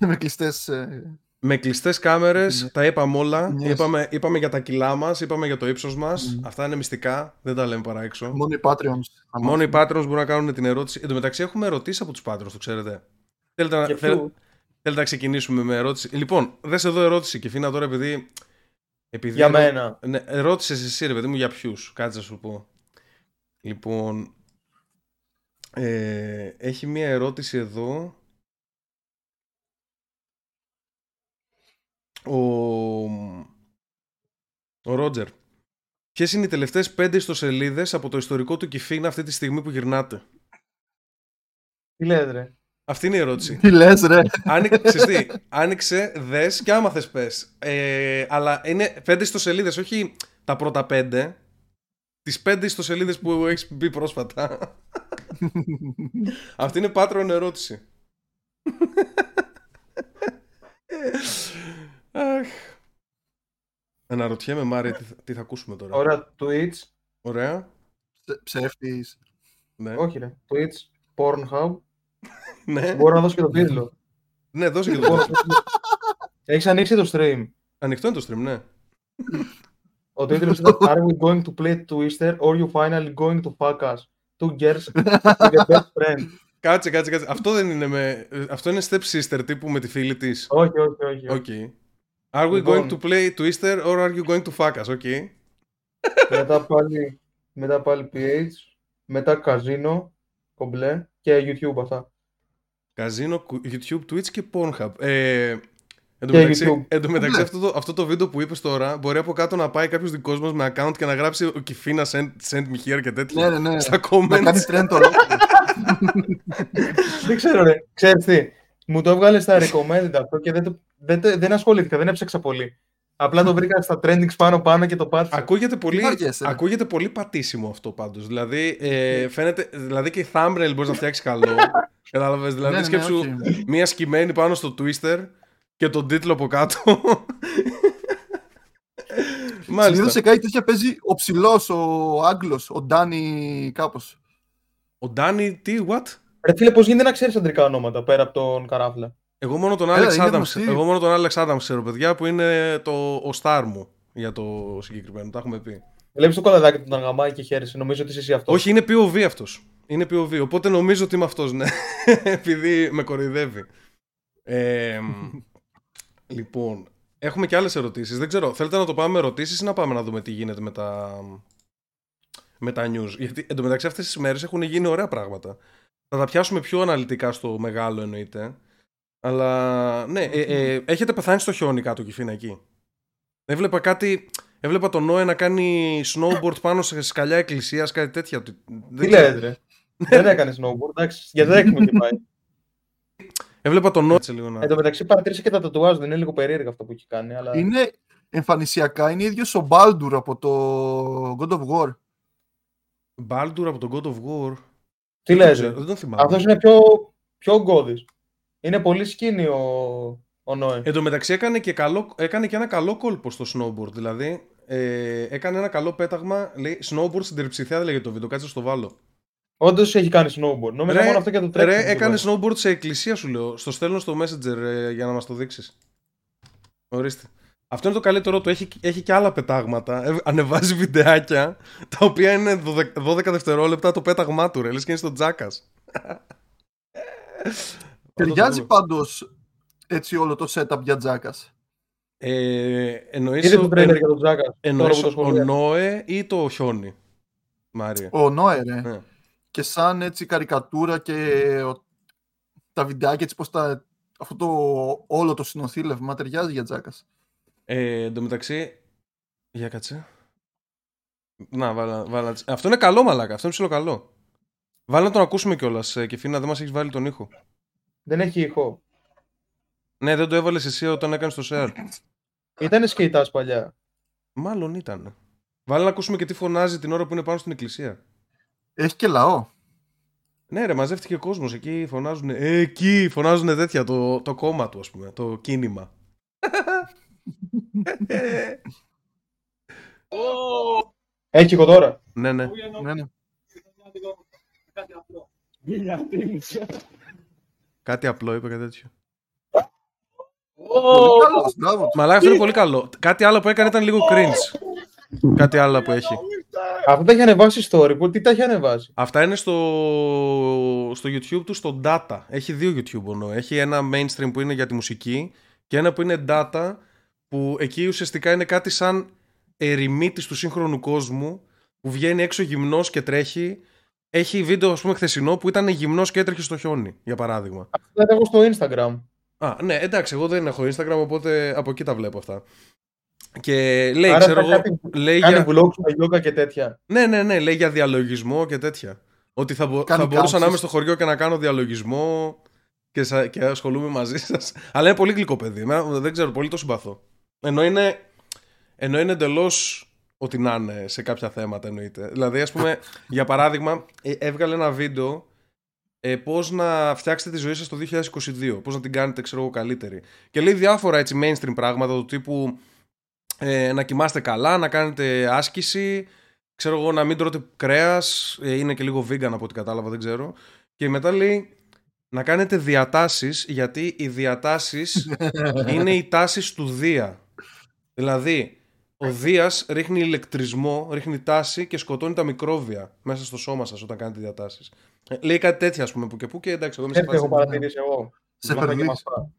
με κλειστές. Με κλειστές κάμερες, Ναι. τα είπαμε όλα. Yes. Είπαμε, είπαμε για τα κιλά μας, είπαμε για το ύψος μας. Mm. Αυτά είναι μυστικά, δεν τα λέμε παρά έξω. Μόνο οι Patreons. θα Μόνο οι μάθουν. Patreons μπορούν να κάνουν την ερώτηση. Εν τω μεταξύ, έχουμε ερωτήσει από τους Patreons, το ξέρετε. Θέλετε να, Και θέλ- ποιου; θέλετε να ξεκινήσουμε με ερώτηση; Λοιπόν, δες εδώ ερώτηση και φίνα τώρα επειδή. επειδή Για μένα. Ναι, ρώτησε εσύ, ρε παιδί μου, για ποιους. Κάτσε να σου πω. Λοιπόν. Ε, έχει μία ερώτηση εδώ. Ο. Ο Ρότζερ. Ποιες είναι οι τελευταίες πέντε ιστοσελίδες από το ιστορικό του Κιφίνα αυτή τη στιγμή που γυρνάτε; Τι λες ρε; Αυτή είναι η ερώτηση. Τι λες, ρε; Άνοιξε, τι, άνοιξε, δες και άμα θες πες. Ε, αλλά είναι πέντε ιστοσελίδες, όχι τα πρώτα πέντε. Τις πέντε ιστοσελίδες που έχεις μπει πρόσφατα. Αυτή είναι Patreon ερώτηση. Αχ. Αναρωτιέμαι, Μάρια, τι, θα- τι θα ακούσουμε τώρα. Ωραία, Twitch. Ωραία. Ψεύτης. Ναι. Όχι ρε. Twitch, Pornhub. ναι. Μπορώ να δώσω και το τίτλο. ναι, δώσε και το. Έχεις ανοίξει το stream. Ανοιχτό είναι το stream, ναι. Ο τίτλος ήταν Are we going to play Twister; Or you finally going to fuck us? Two girls with a best friend. Κάτσε, κάτσε, κάτσε. Αυτό δεν είναι με. Αυτό είναι step sister τύπου με τη φίλη της. όχι, όχι, όχι. όχι. Okay. Are we Λοιπόν. going to play Twister or are you going to fuck us? Okay. μετά, πάλι, μετά πάλι PH, μετά Casino, κομπλέ και YouTube αυτά. Καζίνο, κου- YouTube, Twitch και Pornhub. Ε, εν τω Και μεταξύ, YouTube. εν τω μεταξύ Ναι. αυτό, το, αυτό το βίντεο που είπες τώρα μπορεί από κάτω να πάει κάποιος δικός μας με account και να γράψει ο Κιφίνα send, send me here και τέτοια. Ναι, ναι, ναι. Στα Να κάνει comments. trend ολόκληρο. δεν ξέρω ρε, ξέρεις τι. Μου το έβγαλε στα recommended αυτό και δεν, το, δεν, το- δεν ασχολήθηκα, δεν έψαξα πολύ. Απλά το βρήκα στα trendings πάνω πάνω και το πάτησα. Ακούγεται πολύ, βαριέσαι, ρε. ακούγεται πολύ πατήσιμο αυτό πάντως. Δηλαδή, ε, φαίνεται, δηλαδή και thumbnail μπορείς να φτιάξεις καλό. Κατάλαβες, δηλαδή Ναι, ναι, σκέψου όχι. μία σκημένη πάνω στο Twister και τον τίτλο από κάτω. Συνήθως Μάλιστα. σε κάτι τέτοια παίζει ο ψηλός, ο Άγγλος, ο Ντάνι κάπως. Ο Ντάνι, τι, what? Ρε φίλε, πώς γίνεται να ξέρεις αντρικά ονόματα πέρα από τον Καράφλα. Εγώ μόνο τον Έλα, Alex είναι Adams, γνωστή. εγώ μόνο τον Alex Adams ξέρω, παιδιά, που είναι το, ο star μου για το συγκεκριμένο. Τα έχουμε πει. Βλέπεις το κολαδάκι του να γαμάει και χαίρεσαι. Νομίζω ότι είσαι εσύ αυτός. Όχι, είναι POV αυτός. Είναι POV. Οπότε νομίζω ότι είμαι αυτός, ναι. Επειδή με κοροϊδεύει. Ε, λοιπόν, έχουμε και άλλες ερωτήσεις. Δεν ξέρω, θέλετε να το πάμε με ερωτήσεις ή να πάμε να δούμε τι γίνεται με τα, με τα news; Γιατί εντωμεταξύ αυτές τις μέρες έχουν γίνει ωραία πράγματα. Θα τα πιάσουμε πιο αναλυτικά στο μεγάλο εννοείται. Αλλά ναι, ε, ε, έχετε πεθάνει στο χιόνι κάτω κυφίνα εκεί. Έβλεπα κάτι. Έβλεπα τον Νόε να κάνει snowboard πάνω σε σκαλιά εκκλησίας, κάτι τέτοια. Τι Δεν ξέρω. λες ρε. δεν έκανε snowboard, εντάξει, γιατί δεν έχουμε και πάει. Έβλεπα τον Νόε. λίγο να- Εν τω μεταξύ παρατήρησε και τα τατουάζ, δεν είναι λίγο περίεργο αυτό που έχει κάνει. Αλλά... Είναι εμφανισιακά, είναι ίδιο ο Μπάλντουρ από το God of War. Baldur από τον God of War. Τι Δεν λες ξέρω, ρε. Δεν τον θυμάμαι. Αυτός είναι πιο, πιο γκώδης. Είναι πολύ σκήνη ο, ο Νόε. Εν τω μεταξύ έκανε και, καλό, έκανε και ένα καλό κόλπο στο snowboard. Δηλαδή ε, έκανε ένα καλό πέταγμα. Λέει snowboard στην τριψιθέα, λέγεται το βίντεο. Κάτσε να στο βάλω. Όντως έχει κάνει snowboard. Νόμιζα μόνο αυτό και το τρέξιμο. ρε, που έκανε κάνει. snowboard σε εκκλησία, σου λέω. Στο στέλνω στο Messenger ε, για να μας το δείξεις. Ορίστε. Αυτό είναι το καλύτερό του. Έχει, έχει και άλλα πετάγματα. Ε, ανεβάζει βιντεάκια τα οποία είναι 12, 12 δευτερόλεπτα το πέταγμά του. Ρε. Λες και είναι στο τζάκας. Ταιριάζει πάντως έτσι όλο το setup για τζάκας. Ε, εννοείς, Είδε το ο- τρέλερ εν- για τον Τζάκας. Τώρα εννοείς που το ο σχολίασα. Νόε ή το χιόνι. Μάρια. Ο Νόε, ρε. Ναι. Και σαν έτσι καρικατούρα και ο- τα βιντεάκια έτσι πως τα... Αυτό το όλο το συνοθήλευμα ταιριάζει για τζάκας. Ε, εν τω μεταξύ. Για κάτσε. Να, βάλα, βάλα. Αυτό είναι καλό, μαλάκα. Αυτό είναι ψηλό καλό. Βάλα να τον ακούσουμε κιόλας. Και φίνα, δεν μας έχεις βάλει τον ήχο. Δεν έχει ηχό. Ναι, δεν το έβαλες εσύ όταν έκανες το share. Ήταν σκεϊτά παλιά. Μάλλον ήταν. Βάλα να ακούσουμε και τι φωνάζει την ώρα που είναι πάνω στην εκκλησία. Έχει και λαό. Ναι, ρε, μαζεύτηκε κόσμος. Εκεί φωνάζουν. Ε, εκεί φωνάζουν τέτοια. Το, το κόμμα του, ας πούμε. Το κίνημα. Έχει ηχό τώρα. ναι, ναι. Ναι, ναι. Κάτι απλό είπε κάτι τέτοιο. Πολύ καλός, μπράβο του. Μαλάκα αυτό είναι πολύ καλό. Κάτι άλλο που έκανε ήταν λίγο cringe. Κάτι άλλο που έχει. Αυτό τα έχει ανεβάσει story. που- Τι τα έχει ανεβάσει; Αυτά είναι στο, στο YouTube του στο Data. Έχει δύο YouTube ono. Έχει ένα mainstream που είναι για τη μουσική και ένα που είναι Data που εκεί ουσιαστικά είναι κάτι σαν ερημίτης του σύγχρονου κόσμου που βγαίνει έξω γυμνός και τρέχει. Έχει βίντεο ας πούμε χθεσινό που ήταν γυμνός και έτρεχε στο χιόνι για παράδειγμα. Αυτό τα έχω στο Instagram. Α, ναι, εντάξει, εγώ δεν έχω Instagram οπότε από εκεί τα βλέπω αυτά. Και λέει, Άρα ξέρω θα εγώ, κάτι- λέει Κάνει για... vlogs με yoga και τέτοια. Ναι, ναι, ναι, λέει για διαλογισμό και τέτοια. Ότι θα, μπο- Κάνει θα μπορούσα να κάμψεις. είμαι στο χωριό και να κάνω διαλογισμό και, σα- και ασχολούμαι μαζί σας. Αλλά είναι πολύ γλυκό παιδί. Εμένα δεν ξέρω, πολύ το συμπαθώ. Ενώ είναι, ενώ είναι εντελώς ότι να είναι σε κάποια θέματα εννοείται. Δηλαδή, ας πούμε, για παράδειγμα, ε, έβγαλε ένα βίντεο ε, πώς να φτιάξετε τη ζωή σας το 2022. Πώς να την κάνετε, ξέρω εγώ, καλύτερη. Και λέει διάφορα έτσι mainstream πράγματα του τύπου ε, να κοιμάστε καλά, να κάνετε άσκηση, ξέρω εγώ να μην τρώτε κρέας, ε, είναι και λίγο vegan από ό,τι κατάλαβα, δεν ξέρω. Και μετά λέει να κάνετε διατάσεις, γιατί οι διατάσεις είναι οι τάσεις του Δία. Δηλαδή, ο Δίας ρίχνει ηλεκτρισμό, ρίχνει τάση και σκοτώνει τα μικρόβια μέσα στο σώμα σας όταν κάνετε διατάσεις. Ε, λέει κάτι τέτοιο, ας πούμε, που και που και εντάξει, εγώ είμαι σε Έτσι έχω φάση- παρατηρήσει εγώ. Σε Μιλάμε και περνείς. με αυτά.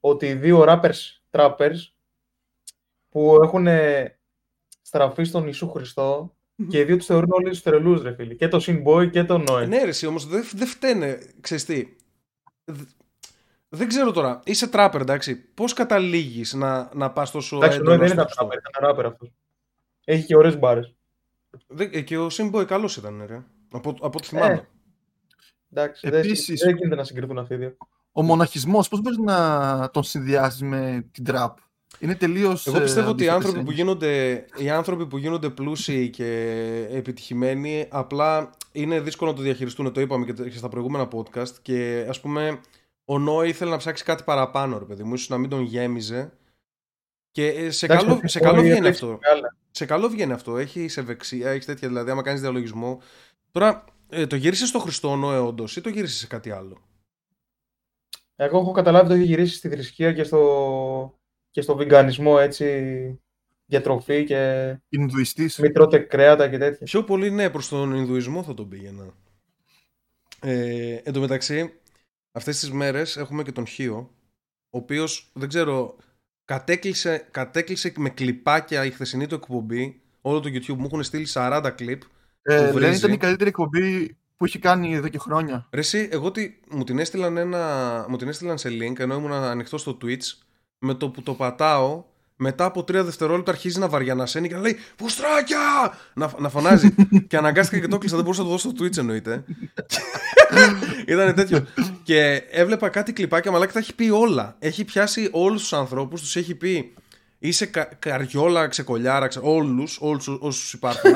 Ότι οι δύο rappers, trappers, που έχουν ε, στραφεί στον Ιησού Χριστό και οι δύο τους θεωρούν όλοι τους τρελούς, ρε φίλοι. Και το Sinboy και το Noel. Ναι, ρε, εσύ, όμως δεν δεν φταίνε. Ξέρεις τι. Δ- Δεν ξέρω τώρα. Είσαι τράπερ, εντάξει. Πώς καταλήγεις να, να πας τόσο Εντάξει, ο Noel έντονα δεν στο ήταν Χριστό. trapper, ήταν rapper αυτός. Έχει και ωραίες μπάρες. Δεν- ε, Και ο Simboy καλός ήταν, ρε. Από, από ό,τι θυμάμαι. Ε. Εντάξει, δεν- Επίσης- δεν γίνεται να συγκριθούν αυτοί οι δύο. Ο μοναχισμός, πώς μπορείς να τον συνδυάσεις με την τραπ; Είναι τελείως Εγώ πιστεύω ε, ότι οι άνθρωποι, που αντίθετες γίνονται, οι άνθρωποι που γίνονται πλούσιοι και επιτυχημένοι απλά είναι δύσκολο να το διαχειριστούν. Το είπαμε και στα προηγούμενα podcast. Και ας πούμε, ο Νόη ήθελε να ψάξει κάτι παραπάνω, ρε παιδί μου. Ίσως να μην τον γέμιζε. Και ε, σε Εντάξει, καλό, ο σε Sinboy καλό βγαίνει έπαιξε αυτό. μεγάλα. Σε καλό βγαίνει αυτό. Έχει ευεξία, έχει τέτοια. Δηλαδή, άμα κάνεις διαλογισμό. Τώρα, ε, το γύρισες στο Χριστό Νόε, όντως, ή το γύρισες σε κάτι άλλο; Εγώ έχω καταλάβει το έχει γυρίσει στη θρησκεία και στο, και στο βιγκανισμό, έτσι, διατροφή και Ινδουιστής. μην τρώτε κρέατα και τέτοια. Πιο πολύ, ναι, προς τον Ινδουισμό θα τον πήγαινα. Ε, εν τω μεταξύ, αυτές τις μέρες έχουμε και τον Χίο, ο οποίος δεν ξέρω, κατέκλυσε, κατέκλυσε με κλιπάκια η χθεσινή του εκπομπή. Όλο το YouTube μου έχουν στείλει 40 κλιπ. Ε, που δεν βρίζει. ήταν η καλύτερη εκπομπή που έχει κάνει εδώ και χρόνια. Ρε εσύ, εγώ τι, μου, την έστειλαν ένα, μου την έστειλαν σε link ενώ ήμουν ανοιχτό στο Twitch με το που το πατάω μετά από τρία δευτερόλεπτα αρχίζει να βαριανασένει και να λέει Πουστράκια! Να, να φωνάζει. και αναγκάστηκα και το κλείσα, δεν μπορούσα να το δώσω στο Twitch εννοείται. Ήταν τέτοιο. και έβλεπα κάτι κλιπάκια, μαλάκα τα έχει πει όλα. Έχει πιάσει όλους τους ανθρώπους, τους έχει πει Είσαι κα, καριόλα, ξεκολιάρα, ξε, όλους, όλους όσους υπάρχουν.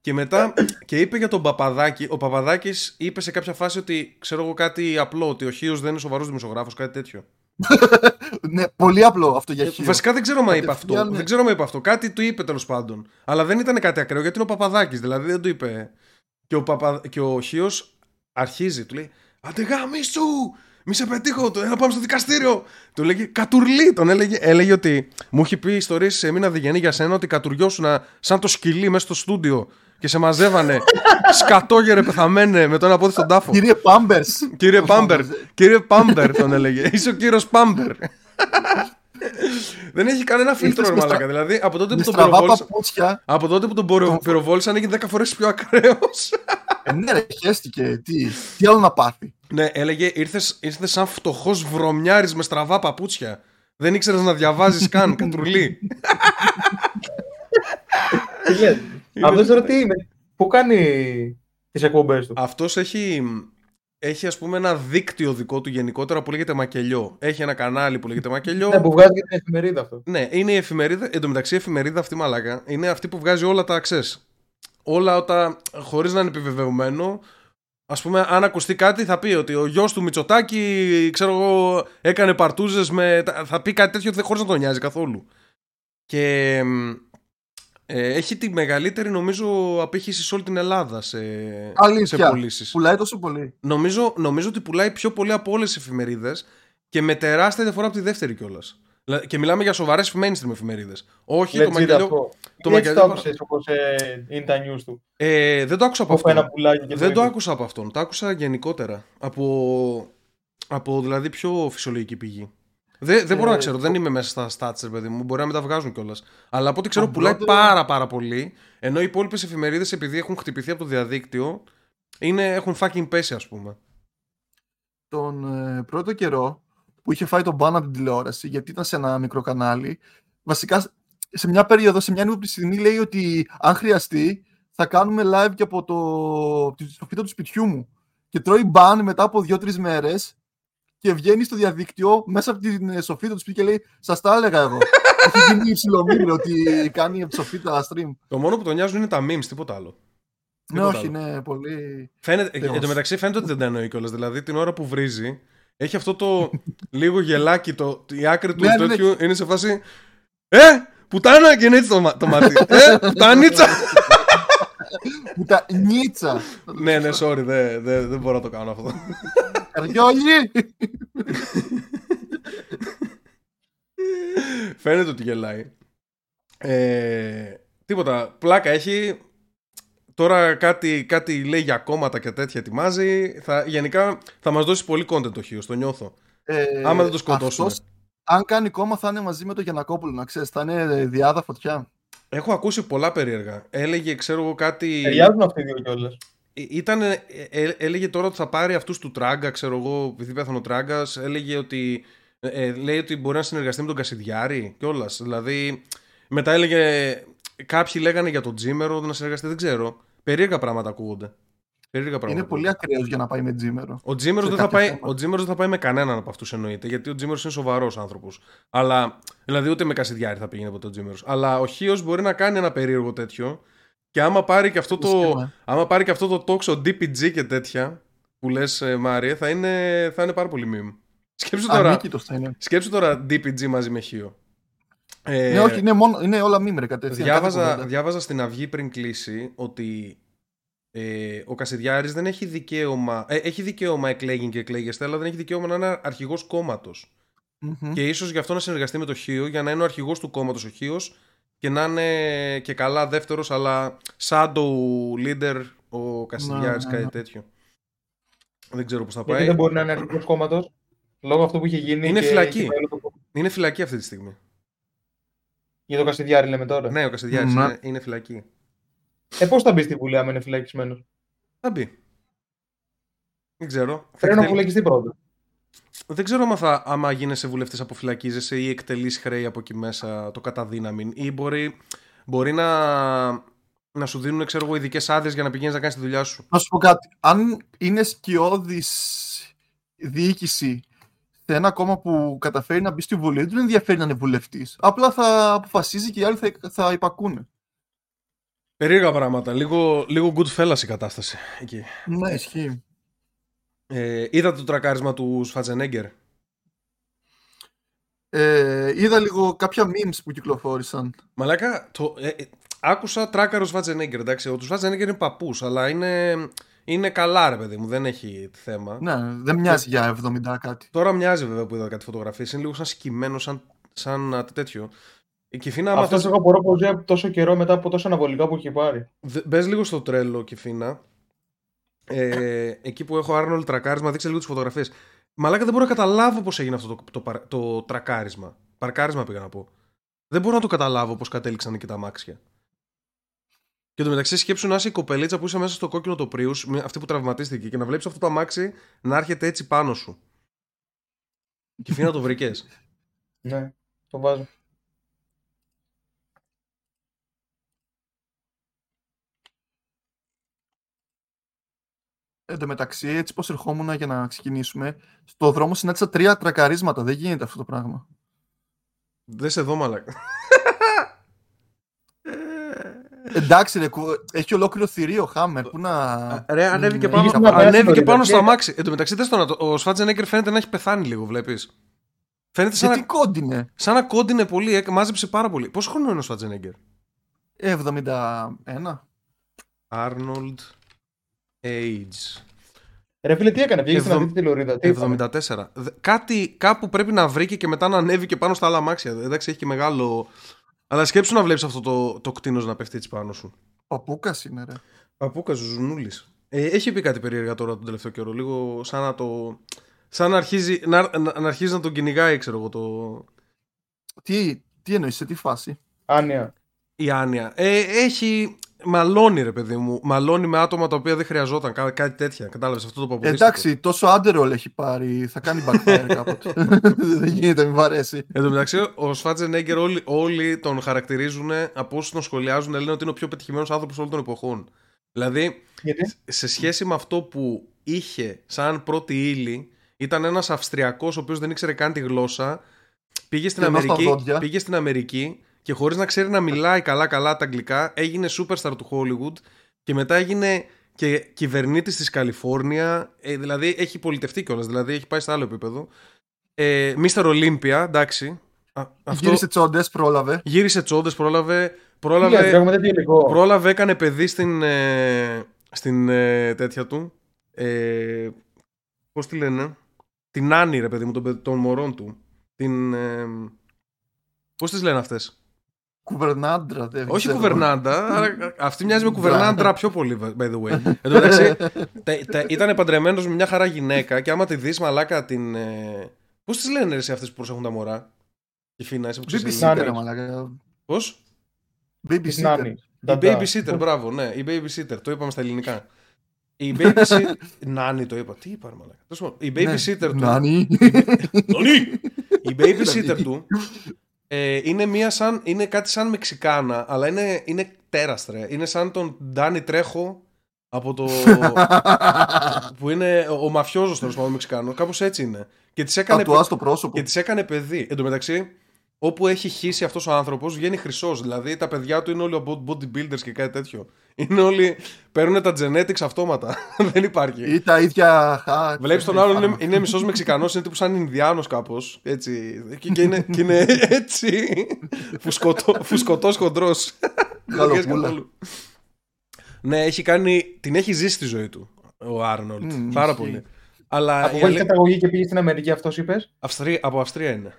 και μετά, και είπε για τον Παπαδάκη, ο Παπαδάκης είπε σε κάποια φάση ότι, ξέρω εγώ κάτι απλό, ότι ο Χίος δεν είναι σοβαρός δημοσιογράφος, κάτι τέτοιο. ναι, πολύ απλό αυτό για Ε, χείο. Βασικά δεν ξέρω μα είπε αυτό. Κατευθείαν, ναι. Δεν ξέρω μα είπε αυτό. Κάτι του είπε τέλος πάντων. Αλλά δεν ήταν κάτι ακραίο γιατί είναι ο Παπαδάκης. Δηλαδή δεν του είπε. Και ο, Παπα... και ο Χίος αρχίζει. Του λέει Αντε γάμισου! Μη σε πετύχω, το, έλα πάμε στο δικαστήριο. Του λέγει Κατουρλί. Τον έλεγε, έλεγε ότι μου έχει πει ιστορίες σε μήνα διγενή για σένα ότι κατουριώσουν σαν το σκυλί μέσα στο στούντιο και σε μαζεύανε σκατόγερε πεθαμένε με το ένα πόδι στον τάφο. Κύριε Πάμπερς. Κύριε Πάμπερ, κύριε Πάμπερ τον έλεγε. Είσαι ο κύριος Πάμπερ. Δεν έχει κανένα φίλτρο, ρε με στρα- μαλάκα. Δηλαδή από τότε Με που τον στραβά πυροβόλησαν. παπούτσια. Από τότε που τον πυρο- πυροβόλησαν έγινε 10 φορές πιο ακραίος. Ε, ναι, ρε, χέστηκε. Τι, τι άλλο να πάθει; ναι, έλεγε ήρθες, ήρθες σαν φτωχός βρωμιάρης με στραβά παπούτσια. Δεν ήξερες να διαβάζεις καν, κατρουλί. Τι λέτε. Αυτός τώρα τι είναι; Πού κάνει τις εκπομπές του; Αυτός έχει, έχει ας πούμε ένα δίκτυο δικό του γενικότερα που λέγεται Μακελιό. Έχει ένα κανάλι που λέγεται Μακελιό. Ναι, που βγάζει και την εφημερίδα αυτό. Ναι, είναι η εφημερίδα. Εν τω μεταξύ, η εφημερίδα αυτή μαλάκα είναι αυτή που βγάζει όλα τα access. Όλα όταν, χωρίς να είναι επιβεβαιωμένο, ας πούμε, αν ακουστεί κάτι, θα πει ότι ο γιος του Μητσοτάκη, ξέρω εγώ, έκανε παρτούζες με. Θα πει κάτι τέτοιο χωρίς να τον νοιάζει καθόλου. Και μ, ε, έχει τη μεγαλύτερη, νομίζω, απήχηση σε όλη την Ελλάδα σε, σε Αλήθεια. πωλήσεις. Πουλάει τόσο πολύ. Νομίζω, νομίζω ότι πουλάει πιο πολύ από όλες τις εφημερίδες και με τεράστια διαφορά από τη δεύτερη κιόλας. Και μιλάμε για σοβαρές mainstream εφημερίδες. Όχι Legit το μακελιό. αυτό. Το Τι έτσι το μακελιό. άκουσες όπως ε, είναι τα news του. Ε, δεν το άκουσα από Όπου ένα αυτόν. πουλάκι και Δεν το είπε. άκουσα από αυτόν. Το άκουσα γενικότερα. Από, από δηλαδή πιο φυσιολογική πηγή. Δεν, δεν μπορώ Ε, να ξέρω, το- δεν είμαι μέσα στα stats, ρε παιδί μου. Μπορεί να με τα βγάζουν κιόλας. Αλλά από ό,τι ξέρω, Το πουλάει πρώτο- πάρα πάρα πολύ. Ενώ οι υπόλοιπες εφημερίδες, επειδή έχουν χτυπηθεί από το διαδίκτυο, είναι, έχουν fucking πέσει, ας πούμε. τον ε, πρώτο καιρό που είχε φάει τον μπαν από την τηλεόραση, γιατί ήταν σε ένα μικρό κανάλι, βασικά σε μια περίοδο, σε μια νούμερη στιγμή λέει ότι αν χρειαστεί θα κάνουμε live και από το, τη σοφίτα του σπιτιού μου. Και τρώει μπαν μετά από δύο-τρεις μέρες και βγαίνει στο διαδίκτυο μέσα από την ε, σοφίτα του σπιτιού και λέει: Σας τα έλεγα εγώ. Έχει γίνει υψηλό μήνυμα ότι κάνει από τη σοφίτα stream. Το μόνο που τον νοιάζουν είναι τα memes, τίποτα άλλο. Ναι, Τίποτα όχι, άλλο. είναι πολύ. Φαίνεται, Θεός. εν τω μεταξύ φαίνεται ότι δεν τα εννοεί κιόλας. Δηλαδή την ώρα που βρίζει, έχει αυτό το λίγο γελάκι, το, η άκρη του Ναι, ναι, ναι. τέτοιου είναι σε φάση. Ε! Πουτάνα! Και είναι έτσι το, μα- το μάτι. Ε! Πουτανίτσα! Που τα νίτσα. ναι, ναι, sorry, δεν δεν- δεν μπορώ να το κάνω αυτό. Καριόλι! Φαίνεται ότι γελάει. Ε, τίποτα. Πλάκα έχει. Τώρα κάτι, κάτι λέει για κόμματα και τέτοια ετοιμάζει. Θα, γενικά θα μας δώσει πολύ content το Χίος, το νιώθω. Ε, Άμα δεν το σκοτώσουν. αυτός, αν κάνει κόμμα, θα είναι μαζί με τον Γιανακόπουλο, να ξέρεις. Θα είναι διάδα φωτιά. Έχω ακούσει πολλά περίεργα. Έλεγε, ξέρω εγώ, κάτι. Ταιριάζουν αυτοί οι δύο κιόλας. Ε, Ήταν, ε, ε, έλεγε τώρα ότι θα πάρει αυτούς του Τράγκα, ξέρω εγώ, επειδή πέθανε ο Τράγκας. Έλεγε ότι. ε, ε, λέει ότι μπορεί να συνεργαστεί με τον Κασιδιάρη κιόλας. Δηλαδή. Μετά έλεγε. Κάποιοι λέγανε για τον Τζίμερο να συνεργαστεί, δεν ξέρω. Περίεργα πράγματα ακούγονται. Περίεργα πράγματα. Είναι πολύ ακούγονται. ακραίο για να πάει με τζίμερο. Ο Τζίμερος σε δεν, θα κάποια πάει, θέματα. ο Τζίμερος δεν θα πάει με κανέναν από αυτούς εννοείται. Γιατί ο Τζίμερος είναι σοβαρός άνθρωπος. Αλλά. Δηλαδή ούτε με Κασιδιάρη θα πήγαινε από τον Τζίμερος. Αλλά ο Χίος μπορεί να κάνει ένα περίεργο τέτοιο. Και άμα πάρει και αυτό το, Σχήμα. Άμα πάρει και αυτό το τόξο DPG και τέτοια που λες ε, Μάριε θα είναι, θα είναι πάρα πολύ meme. Σκέψου τώρα, Ανίκητος θα είναι. σκέψου τώρα DPG μαζί με Χίο. Ε, ναι, όχι, είναι, μόνο, είναι όλα μήμρε κατευθείαν. κάθε διάβαζα, κουβέντα. διάβαζα στην Αυγή πριν κλείσει ότι ε, ο Κασιδιάρης δεν έχει δικαίωμα, ε, έχει δικαίωμα εκλέγει και εκλέγεστε, αλλά δεν έχει δικαίωμα να είναι αρχηγός κόμματος. Μμμ. Και ίσως γι' αυτό να συνεργαστεί με το Χίο για να είναι ο αρχηγός του κόμματος ο Χίος και να είναι και καλά δεύτερος αλλά shadow leader ο Κασιδιάρης Ναι, ναι, κάτι ναι. τέτοιο. Δεν ξέρω πώς θα Γιατί πάει. δεν μπορεί να είναι αρχικός κόμματος. Λόγω αυτού που είχε γίνει. Είναι και φυλακή. έχει πάει όλο το- Είναι φυλακή αυτή τη στιγμή. Για το Κασιδιάρη λέμε τώρα. Ναι, ο Κασιδιάρης Ναι. είναι, είναι φυλακή. Ε, πώς θα μπει στη Βουλή άμα είναι φυλακισμένος; Θα μπει. Δεν ξέρω. Θα Πρέπει να εκτελ- φυλακιστεί πρώτα. Δεν ξέρω άμα, θα, άμα γίνεσαι βουλευτής αποφυλακίζεσαι ή εκτελείς χρέη από εκεί μέσα το καταδύναμη. Ή μπορεί, μπορεί να, να σου δίνουν ξέρω εγώ, ειδικές άδειες για να πηγαίνεις να κάνεις τη δουλειά σου. Να σου πω κάτι. Αν είναι σκιώδης διοίκηση σε ένα κόμμα που καταφέρει να μπει στη Βουλή, δεν τον ενδιαφέρει να είναι βουλευτής. Απλά θα αποφασίζει και οι άλλοι θα, θα υπακούνε. Περίεργα πράγματα. Λίγο, λίγο good fellas η κατάσταση εκεί. Ναι, ισχύει. Ε, είδατε το τρακάρισμα του Σφατζενέγκερ. Ε, είδα λίγο κάποια memes που κυκλοφόρησαν. Μαλάκα, το, ε, ε, άκουσα τράκαρο Σφατζενέγκερ. Εντάξει, ο Σφατζενέγκερ είναι παππούς, αλλά είναι, είναι καλά, ρε παιδί μου, δεν έχει θέμα. Ναι, δεν μοιάζει για 70 κάτι. Τώρα μοιάζει βέβαια που είδα κάτι φωτογραφίες. Είναι λίγο σαν σκυμμένο, σαν, σαν α, τέτοιο. Η Κιφίνα, άμα Αυτό θες, έχω απορώ πως ζει τόσο καιρό μετά από τόσα αναβολικά που έχει πάρει. δε- μπες λίγο στο τρέλο, Κιφίνα. Ε, εκεί που έχω Άρνολ τρακάρισμα, δείξε λίγο τις φωτογραφίες. Μαλάκα δεν μπορώ να καταλάβω πώς έγινε αυτό το, το, παρα- το τρακάρισμα. Παρκάρισμα πήγα να πω. Δεν μπορώ να το καταλάβω πώς κατέληξαν εκεί τα αμάξια. Και το μεταξύ σκέψου να είσαι η κοπελίτσα που είσαι μέσα στο κόκκινο το πρίου, αυτή που τραυματίστηκε, και να βλέπεις αυτό το αμάξι να έρχεται έτσι πάνω σου. Κιφίνα το βρήκες. Ναι, το βάζω. Εν τω μεταξύ, έτσι πως ερχόμουν για να ξεκινήσουμε, στο δρόμο συνάντησα τρία τρακαρίσματα. Δεν γίνεται αυτό το πράγμα. Δεν σε δω, μαλάκα. Εντάξει, ρε, κου- έχει ολόκληρο θηρίο Χάμερ. Πού να. Ρε, ανέβηκε Mm, πάνω, είχε να ανέβηκε περάσει πάνω το στο ρηδάκι. αμάξι. Εν τω μεταξύ, δες τον, ο Σφάτζενέγκερ φαίνεται να έχει πεθάνει λίγο, βλέπεις. Φαίνεται σαν, Γιατί να, κόντινε; σαν να κόντινε πολύ, ε, μάζεψε πάρα πολύ. Πόσο χρόνο είναι ο Σφάτζενέγκερ; 71. Arnold Age. Ρε φίλε, τι έκανε, πήγε στην Εβδομ- αντίθετη λωρίδα. Τι είπαμε; 74. Δε- Κάτι, κάπου πρέπει να βρήκε και μετά να ανέβει και πάνω στα άλλα αμάξια. Εντάξει, έχει και μεγάλο. Αλλά σκέψου να βλέπεις αυτό το, το κτίνος να πέφτει έτσι πάνω σου. Παπούκας είναι, ρε. Παπούκας Ζουζουνούλης. Ε, έχει πει κάτι περίεργα τώρα τον τελευταίο καιρό. Λίγο σαν να το. Σαν να αρχίζει να, να, να, αρχίζει να τον κυνηγάει, ξέρω εγώ, το, Τι, τι εννοείς, σε τι φάση; Άνοια. η Άνια. Ε, έχει. Μαλώνει, ρε παιδί μου. Μαλώνει με άτομα τα οποία δεν χρειαζόταν. Κά, κάτι τέτοια. Κατάλαβες αυτό το παπουδίστικο. Εντάξει, τόσο άντερολ έχει πάρει. Θα κάνει backfire κάποτε. Δεν γίνεται, μην βαρέσει. Εν τω μεταξύ, ο Σφάτζενέγκερ όλοι, όλοι τον χαρακτηρίζουν από όσους τον σχολιάζουν, λένε ότι είναι ο πιο πετυχημένος άνθρωπος όλων των εποχών. Δηλαδή, Γιατί; σε σχέση με αυτό που είχε σαν πρώτη ύλη, ήταν ένας Αυστριακός ο οποίος δεν ήξερε καν τη γλώσσα. Πήγε στην, Στενός στα Αμερική, δόντια. πήγε στην Αμερική και χωρίς να ξέρει να μιλάει καλά-καλά τα αγγλικά, έγινε superstar του Hollywood και μετά έγινε και κυβερνήτης της Καλιφόρνια. Ε, δηλαδή έχει πολιτευτεί κιόλας, δηλαδή έχει πάει σε άλλο επίπεδο. Ε, Mr. Olympia, εντάξει. Α, αυτό... Γύρισε τσόντες, πρόλαβε. Γύρισε τσόντες, πρόλαβε. Τι λες, Πρόλαβε, ρε, έχουμε τέτοιο υλικό. πρόλαβε, έκανε παιδί στην, ε, στην ε, τέτοια του. Ε, Πώς τη λένε, Την Άννη, ρε παιδί μου, των, παιδ- των μωρών του. Την. Ε, Πώς τις λένε αυτές; Κουβερνάντρα, δεν Όχι ξέρω. κουβερνάντα, αλλά αυτή μοιάζει με κουβερνάντρα πιο πολύ, by the way. Εν τω μεταξύ, τα- τα- ήταν παντρεμένος με μια χαρά γυναίκα και άμα τη δεις μαλάκα την. Ε, Πώς τις λένε ρε, σε αυτές που προσέχουν τα μωρά; Η Φίνα, εσύ που ξέρεις. Babysitter, Νάνη. ρε μαλάκα. Πώς; Της Babysitter. Νάνη. Η Νταντά. babysitter, μπράβο, ναι, η babysitter, το είπαμε στα ελληνικά. Η babysitter. Νάνι το είπα. Τι είπα, ρε μαλάκα. Τέλος πάντων, Η babysitter του. Νάνι. Νάνι! Η babysitter του ε, είναι, μία σαν, είναι κάτι σαν Μεξικάνα, αλλά είναι, είναι τέραστρε. Είναι σαν τον Ντάνι Τρέχο από το. που είναι ο, ο μαφιόζος τέλος πάντων Μεξικάνος. Κάπως έτσι είναι. Και της έκανε, Τατουάζ στο πρόσωπο. και της έκανε παιδί. Εν τω μεταξύ, όπου έχει χύσει αυτός ο άνθρωπος, βγαίνει χρυσός. Δηλαδή τα παιδιά του είναι όλοι από bodybuilders και κάτι τέτοιο. Είναι όλοι. Παίρνουν τα genetics αυτόματα. Δεν υπάρχει. Ή τα ίδια χα. Βλέπεις τον άλλον, είναι, είναι μισός Μεξικανός, είναι τύπου σαν Ινδιάνος κάπως. Έτσι. Και, και είναι, και είναι έτσι. Φουσκωτό, φουσκωτός χοντρός. Γαλοπούλα. ναι, έχει κάνει, την έχει ζήσει τη ζωή του ο Άρνολτ. Μμμ, πάρα ισχύει. πολύ. Αλλά Από η πού έχει αλή- καταγωγή και πήγε στην Αμερική, αυτός είπες; Αυστρία, από Αυστρία είναι.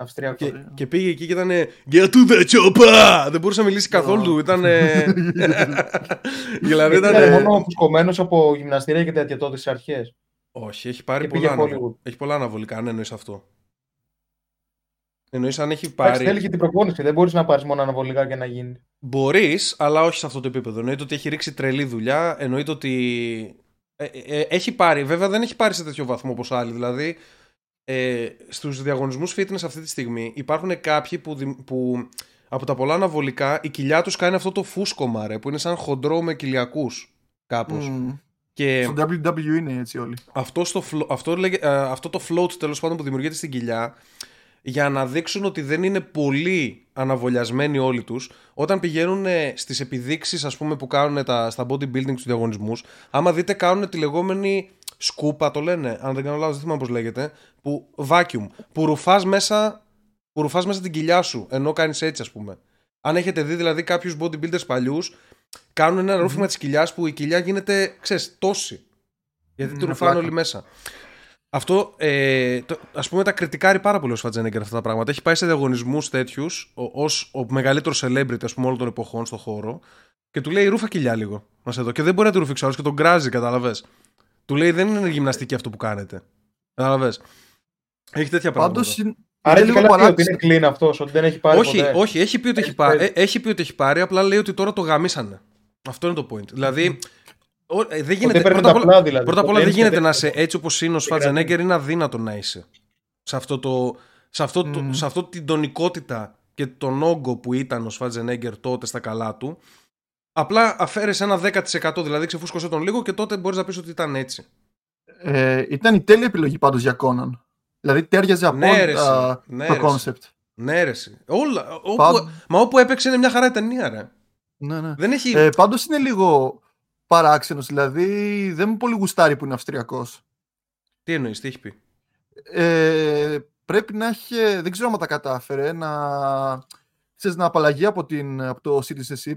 Αυστριακό. Και, και πήγε εκεί και ήταν. Get to the chopper! Δεν μπορούσε να μιλήσει καθόλου. Ήταν. δηλαδή ήταν. Ήταν μόνο φουσκωμένο από γυμναστήρια και τέτοια τότε στις αρχές. Όχι, έχει πάρει Και πήγε πολλά, Hollywood. αναβολικά. έχει πολλά αναβολικά, αν εννοείς αυτό. Εννοείς αν έχει Εντάξει, πάρει. θέλει και την προπόνηση. Δεν μπορείς να πάρεις μόνο αναβολικά και να γίνει. Μπορείς, αλλά όχι σε αυτό το επίπεδο. Εννοείται ότι έχει ρίξει τρελή δουλειά. Εννοείται ότι. ε, ε, ε, έχει πάρει. Βέβαια δεν έχει πάρει σε τέτοιο βαθμό όπως άλλοι. Δηλαδή, ε, στους διαγωνισμούς fitness αυτή τη στιγμή υπάρχουν κάποιοι που, δη- που από τα πολλά αναβολικά η κοιλιά τους κάνει αυτό το φούσκωμα, ρε, που είναι σαν χοντρό με κοιλιακούς. Κάπως. Μμ. Και Στο WWE είναι έτσι όλοι. αυτό, στο, φλο- αυτό, λέγε- ε, αυτό το float τέλος πάντων που δημιουργείται στην κοιλιά για να δείξουν ότι δεν είναι πολύ αναβολιασμένοι όλοι τους όταν πηγαίνουν ε, στις επιδείξεις ας πούμε που κάνουν τα, στα bodybuilding τους διαγωνισμούς άμα δείτε κάνουν τη λεγόμενη σκούπα το λένε αν δεν κάνω λάθος δεν θυμάμαι πώς λέγεται που vacuum που ρουφάς μέσα που ρουφάς μέσα την κοιλιά σου ενώ κάνεις έτσι ας πούμε αν έχετε δει δηλαδή κάποιους bodybuilders παλιούς κάνουν ένα ρούφημα της κοιλιάς που η κοιλιά γίνεται ξέρεις τόση γιατί Μμ, του με ρουφάνε πλάκα. όλοι μέσα αυτό, ε, το, ας πούμε, τα κριτικάρει πάρα πολύ ο Σφατζένεγκερ αυτά τα πράγματα. Έχει πάει σε διαγωνισμούς τέτοιους, ως ο μεγαλύτερος celebrity, ας πούμε, όλων των εποχών στον χώρο. Και του λέει ρούφα κοιλιά λίγο. Να σε δω. Και δεν μπορεί να του ρουφήξει άλλος και τον κράζει, κατάλαβες. Του λέει δεν είναι γυμναστική αυτό που κάνετε. Κατάλαβες. Έχει τέτοια πράγματα. Πάντω Άρα είναι και λίγο καλά πει ότι παράξενο. είναι clean αυτός, ότι δεν έχει πάρει όχι, ποτέ. όχι, έχει πει, ότι έχει, Έχει πάρει, πάρει. ε, έχει πει ότι έχει πάρει, απλά λέει ότι τώρα το γαμίσανε. Αυτό είναι το point. Δηλαδή, ο- ε, δεν γίνεται. παίρνουν Πρώτα απ' τα όλα, απλά, δηλαδή. πρώτα απ' όλα Ποτέ δεν είναι γίνεται και να δεν- είσαι έτσι όπως είναι ο Schwarzenegger, είναι αδύνατο να είσαι. Σε αυτό, το, σε, αυτό το, Μμμ. σε αυτό την τονικότητα και τον όγκο που ήταν ο Schwarzenegger τότε στα καλά του. Απλά αφαίρεσε ένα 10%, δηλαδή ξεφούσκωσε τον λίγο και τότε μπορείς να πεις ότι ήταν έτσι. Ε, ήταν η τέλεια επιλογή πάντως για Κόναν. Δηλαδή ταίριαζε Ναι, ρε, απόλυτα εσύ. Ναι, το ρε, κόνσεπτ. Ναι, ρε. εσύ. Όλα. Όπου, Πάντ- Μα όπου έπαιξε είναι μια χαρά η ταινία, ρε. Ναι, ναι. Δεν έχει. Ε, πάντως είναι λίγο παράξενος, δηλαδή δεν μου πολύ γουστάρει που είναι Αυστριακός. Τι εννοείς, τι έχει πει; Ε, πρέπει να έχει, δεν ξέρω αν τα κατάφερε, να, ξέρεις, να απαλλαγεί από, την, από το citizenship.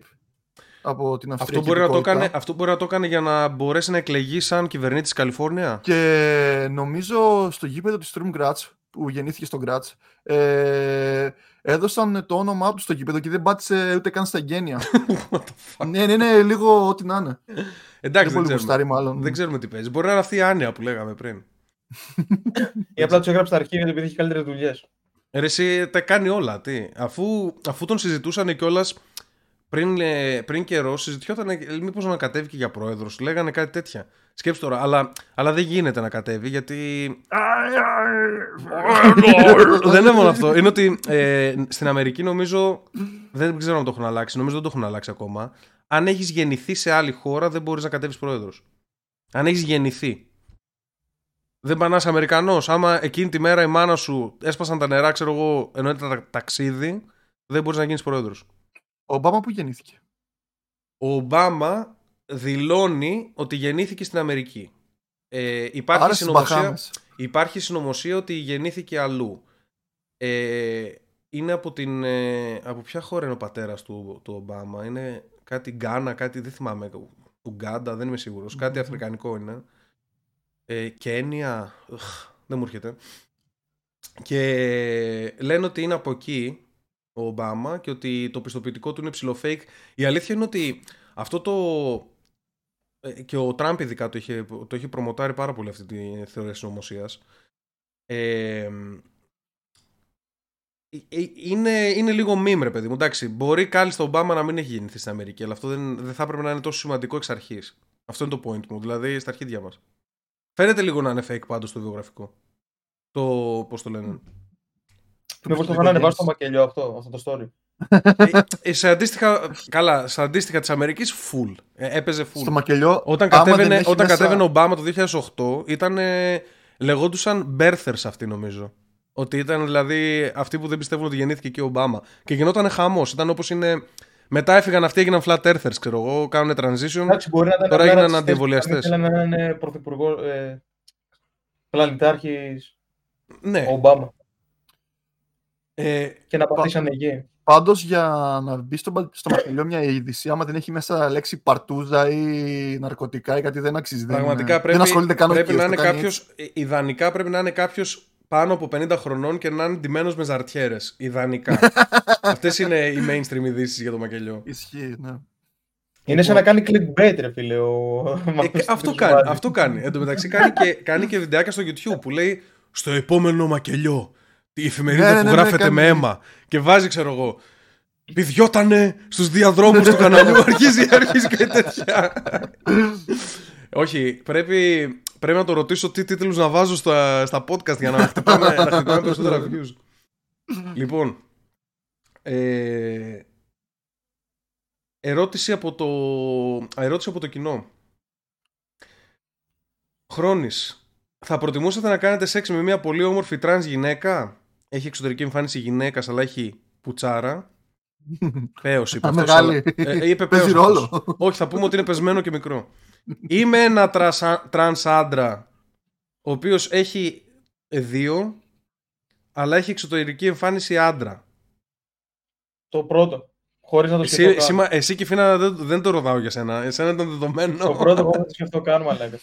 Από την Αυτό Αυστριακή μπορεί, να το υπηκότητα. έκανε, αυτό μπορεί να το έκανε για να μπορέσει να εκλεγεί σαν κυβερνήτη της Καλιφόρνια; Και νομίζω στο γήπεδο της Sturm Graz, που γεννήθηκε στο Graz, ε, έδωσαν το όνομά τους στο γήπεδο και δεν πάτησε ούτε καν στα εγγένεια. ναι, ναι, ναι, λίγο ό,τι να είναι. Εντάξει, δεν δεν πολύ ξέρουμε, γουστάρει μάλλον. δεν ξέρουμε τι παίζει. Μπορεί να είναι αυτή η άνοια που λέγαμε πριν. Ή απλά τους έγραψε τα αρχεία επειδή έχει καλύτερες δουλειές. Ρε, εσύ τα κάνει όλα. Τι; Αφού, αφού τον συζητούσαν κιόλας πριν, ε, πριν καιρό, συζητιόταν μήπως να κατέβει και για πρόεδρος. Λέγανε κάτι τέτοια. Σκέψτε τώρα, αλλά, αλλά δεν γίνεται να κατέβει γιατί. δεν είναι μόνο αυτό. Είναι ότι ε, στην Αμερική νομίζω. Δεν ξέρω αν το έχουν αλλάξει. Νομίζω δεν το έχουν αλλάξει ακόμα. Αν έχεις γεννηθεί σε άλλη χώρα, δεν μπορείς να κατέβεις πρόεδρος. Αν έχεις γεννηθεί. Δεν πανάς Αμερικανός. Άμα εκείνη τη μέρα η μάνα σου έσπασαν τα νερά, ξέρω εγώ, ενώ ήταν τα- ταξίδι, δεν μπορείς να γίνεις πρόεδρος. Ο Ομπάμα που γεννήθηκε; Ο Ομπάμα δηλώνει ότι γεννήθηκε στην Αμερική. Ε, υπάρχει, Άρα στις συνωμοσία, Μπαχάμες. υπάρχει συνωμοσία ότι γεννήθηκε αλλού. Ε, είναι από την. Ε, από ποια χώρα είναι ο πατέρας του, του Ομπάμα; Είναι κάτι Γκάνα, κάτι δεν θυμάμαι. Ουγκάντα, δεν είμαι σίγουρος. Κάτι αφρικανικό είναι. Ε, Κένια. Οχ, δεν μου έρχεται. Και λένε ότι είναι από εκεί ο Ομπάμα και ότι το πιστοποιητικό του είναι ψηλό fake. Η αλήθεια είναι ότι αυτό το. ε, Και ο Τραμπ ειδικά το είχε, το είχε προμοτάρει πάρα πολύ αυτή τη θεωρία συνωμοσία. Ε, ε, είναι, είναι λίγο meme, ρε παιδί μου. Εντάξει, μπορεί κάλλιστα ο Ομπάμα να μην έχει γεννηθεί στην Αμερική, αλλά αυτό δεν, δεν θα έπρεπε να είναι τόσο σημαντικό εξ αρχής. Αυτό είναι το point μου, δηλαδή στα αρχίδια μας. Φαίνεται λίγο να είναι fake πάντως το βιογραφικό. Το. Πώς το λένε. Μήπω το είχαν ανεβάσει στο μακελιό αυτό, αυτό το story. ε, ε, σε αντίστοιχα. Καλά, σε αντίστοιχα της Αμερικής, full. Ε, έπαιζε full. Στο μακελιό. Όταν άμα δεν κατέβαινε, έχεις όταν μέσα- κατέβαινε ο Ομπάμα το 2008, ήταν. ε, λεγόντουσαν birthers αυτοί νομίζω. Ότι ήταν δηλαδή αυτοί που δεν πιστεύουν ότι γεννήθηκε και ο Ομπάμα. Και γινόταν χαμός. Ήταν όπως είναι. Μετά έφυγαν αυτοί, έγιναν flat earthers, ξέρω εγώ, κάνουν transition. Εντάξει, μπορεί να ήταν Τώρα απλά έγιναν ρατσιστές, αντιεμβολιαστές. Ήθελαν να είναι πρωθυπουργό. Ε, Πλανητάρχης ναι. ο Ομπάμα. Ε, Και να πατήσανε εκεί. Πάντως για να μπει στο, μπα- στο μακελιό μια είδηση, άμα δεν έχει μέσα λέξη παρτούζα ή ναρκωτικά ή κάτι δεν αξίζει. δεν πραγματικά είναι- πρέπει, δεν ασχολείται καν ο πρέπει να κύριος, είναι το κάνει κάποιο. Ιδανικά πρέπει να είναι κάποιος πάνω από 50 χρονών και να είναι ντυμένος με ζαρτιέρες. Ιδανικά. Αυτές είναι οι mainstream ειδήσεις για το μακελιό. Ισχύει, ναι. Είναι σαν να κάνει clickbait, ρε φίλε. Ο... με Ε, αυτούς αυτό τους κάνει, βάζει. αυτό κάνει. Εν τω μεταξύ κάνει και, κάνει και βιντεάκια στο YouTube που λέει στο επόμενο μακελιό. Η εφημερίδα Ναι, ναι, που ναι, ναι, γράφεται κάνει. με αίμα. Και βάζει, ξέρω εγώ. Πηδιότανε στους διαδρόμους του καναλιού. αρχίζει, αρχίζει κάτι τέτοια. Όχι, πρέπει, πρέπει να το ρωτήσω τι τίτλους να βάζω στα, στα podcast για να χτυπάμε, να χτυπάμε περισσότερα views. λοιπόν, ε, ερώτηση, από το, ερώτηση από το κοινό. Χρόνης, θα προτιμούσατε να κάνετε σεξ με μια πολύ όμορφη τρανς γυναίκα; Έχει εξωτερική εμφάνιση γυναίκας αλλά έχει πουτσάρα. Πέος είπε Α, αυτός, μεγάλη. αλλά- ε, ε, είπε Παίζει πέος ρόλο. αυτός. Όχι, θα πούμε ότι είναι πεσμένο και μικρό. Είμαι ένα τρασα- τρανς άντρα ο οποίος έχει δύο αλλά έχει εξωτερική εμφάνιση άντρα. Το πρώτο. Χωρίς να το Εσύ, σκεφτώ. εσύ, καν. μα- εσύ και Φίνα δεν, δεν το ρωτάω για σένα. Εσένα ήταν δεδομένο. Το πρώτο εγώ δεν το σκεφτώ καν, μαλάκα.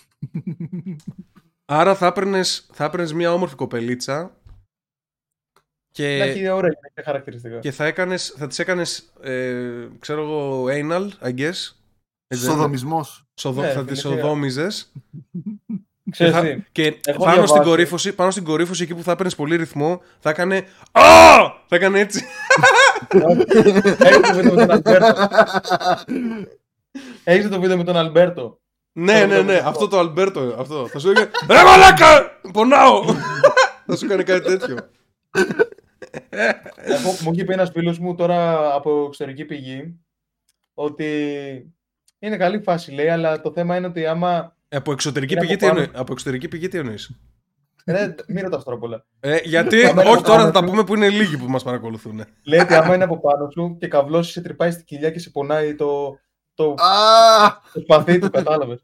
Άρα θα έπαιρνες, θα έπαιρνες μια όμορφη κοπελίτσα και, Να έχει ωραία γυναικά χαρακτηριστικά. και θα, έκανες, θα τις έκανες, ε, ξέρω εγώ, anal, I guess. Έτσι δεν είναι; Σοδομισμός. Σοδο- Ναι, θα τις φίλε, οδόμιζες και, Ξέρεις θα, τι, και Έχω πάνω, στην διαβάσει. κορύφωση, πάνω στην κορύφωση εκεί που θα έπαιρνες πολύ ρυθμό θα έκανε Α! Θα έκανε έτσι. Έχεις το βίντεο με τον Αλμπέρτο. Έχεις το βίντεο με τον Αλμπέρτο. ναι, Το ναι, ναι, βλέπω. αυτό το Αλμπέρτο. Αυτό. Θα σου έκανε Ρε μαλάκα! Πονάω! θα σου έκανε κάτι τέτοιο. Εγώ, μου είχε πει ένας φίλος μου τώρα από εξωτερική πηγή ότι είναι καλή φάση, λέει, αλλά το θέμα είναι ότι άμα. Από εξωτερική, Είναι πηγή, από τι πάνω. εννοεί- από εξωτερική πηγή τι εννοείς; Ρε, μην ρωτάς τώρα πολλά. Ε, γιατί, Άμα είναι όχι από τώρα θα πάνω τα σου. πούμε που είναι λίγοι που μας παρακολουθούν. Λέει ότι άμα είναι από πάνω σου και καβλώσεις, σε τρυπάει στην κοιλιά και σε πονάει το, το, Α! το σπαθί του, κατάλαβες.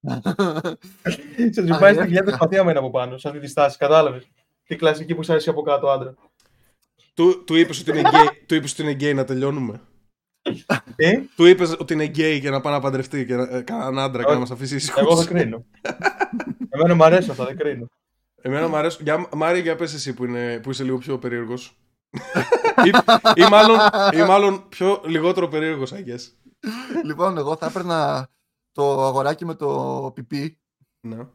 σε τρυπάει στην κοιλιά το σπαθί άμα είναι από πάνω, σε αυτή τη στάση, κατάλαβες. Τη κλασική που είσαι από κάτω άντρα. του, του είπες ότι είναι γκέι, του είπες ότι είναι γκέι να τελειώνουμε. Τι; Του είπες ότι είναι γκέι και να πάει να παντρευτεί και να, ε, κανέναν άντρα και να μας αφήσει ήσυχους. Εγώ δεν κρίνω. Εμένα μου αρέσει αυτά, δεν κρίνω. Εμένα μου αρέσει. Για, Μάρια, για πες εσύ που, είναι, που είσαι λίγο πιο περίεργος. ή, ή, μάλλον, ή μάλλον πιο λιγότερο περίεργος, I guess. λοιπόν, εγώ θα έπαιρνα το αγοράκι με το πιπί Ναι.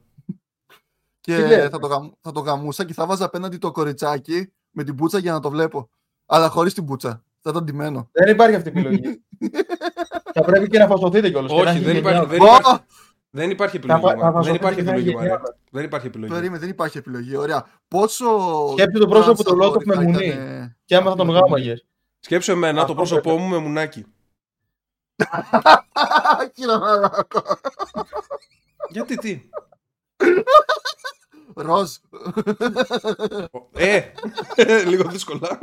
Και Τι λες; θα το, γαμ- θα το γαμούσα και θα βάζα απέναντι το κοριτσάκι με την πουτσα για να το βλέπω. Αλλά χωρίς την πουτσα. Θα ήταν ντυμένο. Δεν υπάρχει αυτή η επιλογή. θα πρέπει και να φασωθείτε κιόλας. Όχι, δεν υπάρχει, δεν, Ω! υπάρχει, δεν υπάρχει επιλογή. Θα- θα Μάρια. δεν φασωθείτε υπάρχει και θα επιλογή, γίνει Μάρια. Δεν υπάρχει επιλογή. Περίμενε, δεν υπάρχει επιλογή. Ωραία. Πόσο. Σκέψου το πρόσωπο του trans Λότοφ με θα μουνί. ήτανε- Και άμα θα τον γάμαγες. Σκέψου εμένα, το Αυτό πρόσωπό πρέπει. μου με μουνάκι. Κύριε Μαλάκο. Γιατί τι; Ροζ. ε, λίγο δύσκολα.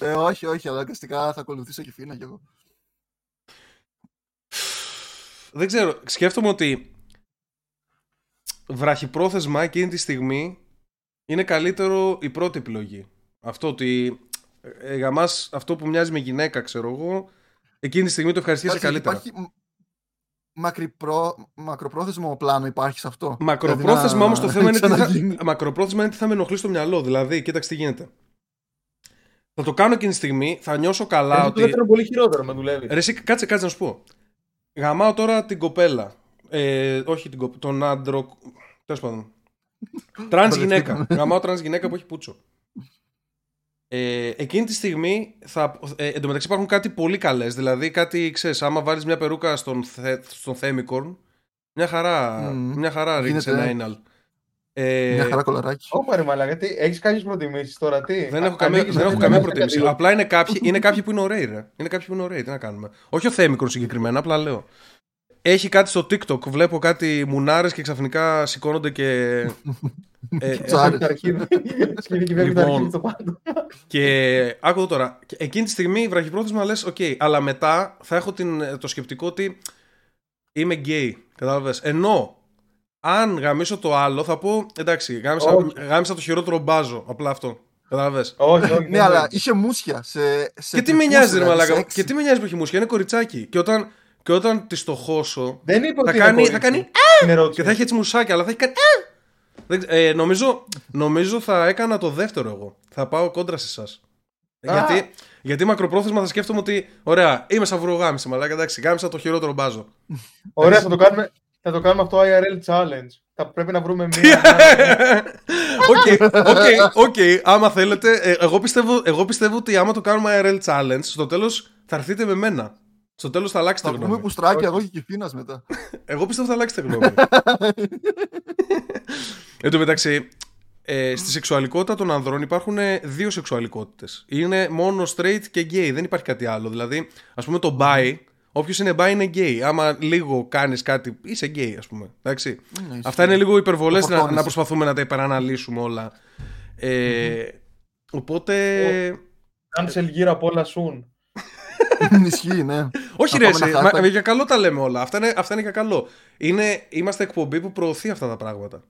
Ε, όχι, όχι, αλλά αναγκαστικά θα ακολουθήσω και φίνα κι εγώ. Δεν ξέρω. Σκέφτομαι ότι βραχυπρόθεσμα εκείνη τη στιγμή είναι καλύτερο η πρώτη επιλογή. Αυτό ότι ε, για μας αυτό που μοιάζει με γυναίκα, ξέρω εγώ, εκείνη τη στιγμή το ευχαριστήσει Εντάξει, καλύτερα. Υπάρχει μ- μακρυπρό... μακροπρόθεσμο πλάνο υπάρχει σε αυτό. Μακροπρόθεσμα Δηλαδή να όμως το θέμα είναι τι θα... ξαναγίνει. Μακροπρόθεσμα είναι τι θα με ενοχλεί στο μυαλό. Δηλαδή, κοίταξε τι γίνεται. Θα το κάνω εκείνη τη στιγμή, θα νιώσω καλά Αυτό το ότι. δεύτερο είναι πολύ χειρότερο με δουλεύει. Ρε, εσύ, κάτσε, κάτσε να σου πω. Γαμάω τώρα την κοπέλα. Ε, όχι την κοπέλα, τον άντρο. Τέλος πάντων. Τρανς γυναίκα. Γαμάω τρανς γυναίκα που έχει πούτσο. Ε, εκείνη τη στιγμή θα, ε, εν τω μεταξύ υπάρχουν κάτι πολύ καλές. Δηλαδή κάτι, ξέρεις, άμα βάλεις μια περούκα στον, θε, στον Θέμικρον, μια χαρά, Μμμ. μια χαρά ρίχνεις Γίνεται. ένα anal. Ε, Μια χαρά κολαράκι. Ωπα ρε μαλάκα, τι, έχεις κάποιες προτιμήσεις τώρα, τι; δεν έχω Α- καμία, ανοίγεις δεν έχω ένα καμία μέσα προτίμηση. κάτι Απλά είναι κάποιοι, είναι κάποιοι που είναι ωραίοι, ρε. Είναι κάποιοι που είναι ωραίοι. Τι να κάνουμε. Όχι ο Θέμικρον συγκεκριμένα, απλά λέω. Έχει κάτι στο TikTok. Βλέπω κάτι μουνάρες και ξαφνικά σηκώνονται και. ε, Ψάρι. Ψάρι το αρχίδι. Σκεφτεί και βλέπει το Λοιπόν. αρχίδι στο πάνω. και άκου εδώ τώρα. Και Εκείνη τη στιγμή βραχυπρόθεσμα λες: Οκ, αλλά μετά θα έχω την, το σκεπτικό ότι είμαι γκέι. Κατάλαβες. Ενώ αν γαμήσω το άλλο, θα πω εντάξει, γάμησα, Όχι. γάμησα το χειρότερο μπάζο. Απλά αυτό. Κατάλαβες. Όχι, όχι. Ναι, αλλά είχε μούσια σε. σε Και τι με τυπούς, νοιάζει, ρε δηλαδή, Μαλάκα. σεξ. Και τι με νοιάζει που έχει μουσική, είναι κοριτσάκι. Και όταν, και όταν τη το χώσω. Δεν είπε Θα ότι κάνει- είναι θα κορίτσι. κάνει, Την ερώτηση. Και θα έχει έτσι μουσάκια, αλλά θα έχει κάνει. «Α!» Δεν ξε- ε, νομίζω, νομίζω θα έκανα το δεύτερο εγώ. Θα πάω κόντρα σε εσάς. Α. Γιατί, γιατί μακροπρόθεσμα θα σκέφτομαι ότι. Ωραία, είμαι σαν βουρογάμιση, μαλάκα. Εντάξει, γάμισα το χειρότερο μπάζο. Ωραία, θα το κάνουμε. Θα το κάνουμε αυτό IRL challenge. Θα πρέπει να βρούμε μία. Οκ, οκ, οκ. Άμα θέλετε, ε, εγώ, πιστεύω, εγώ πιστεύω ότι άμα το κάνουμε IRL challenge, στο τέλος θα έρθετε με μένα. Στο τέλος θα αλλάξετε Θα γνώμη. πούμε πουστράκια εγώ και κυφίνα μετά. Εγώ πιστεύω θα αλλάξετε γνώμη. Εν τω μεταξύ, ε, στη σεξουαλικότητα των ανδρών υπάρχουν ε, δύο σεξουαλικότητες. Είναι μόνο straight και gay. Δεν υπάρχει κάτι άλλο. Δηλαδή, ας πούμε το bi, όποιος είναι bi είναι gay. Άμα λίγο κάνεις κάτι, είσαι gay, ας πούμε. Εντάξει. Ναι, ισχύει. Αυτά είναι λίγο υπερβολές Το να, φορτώνεις. να προσπαθούμε να τα υπεραναλύσουμε όλα. Ε, οπότε... Cancel γύρω από όλα soon. Ισχύει, ναι. Όχι Να ρε, πάμε εσύ, ένα μα, hashtag. για καλό τα λέμε όλα. Αυτά είναι, αυτά είναι για καλό. Είναι, είμαστε εκπομπή που προωθεί αυτά τα πράγματα.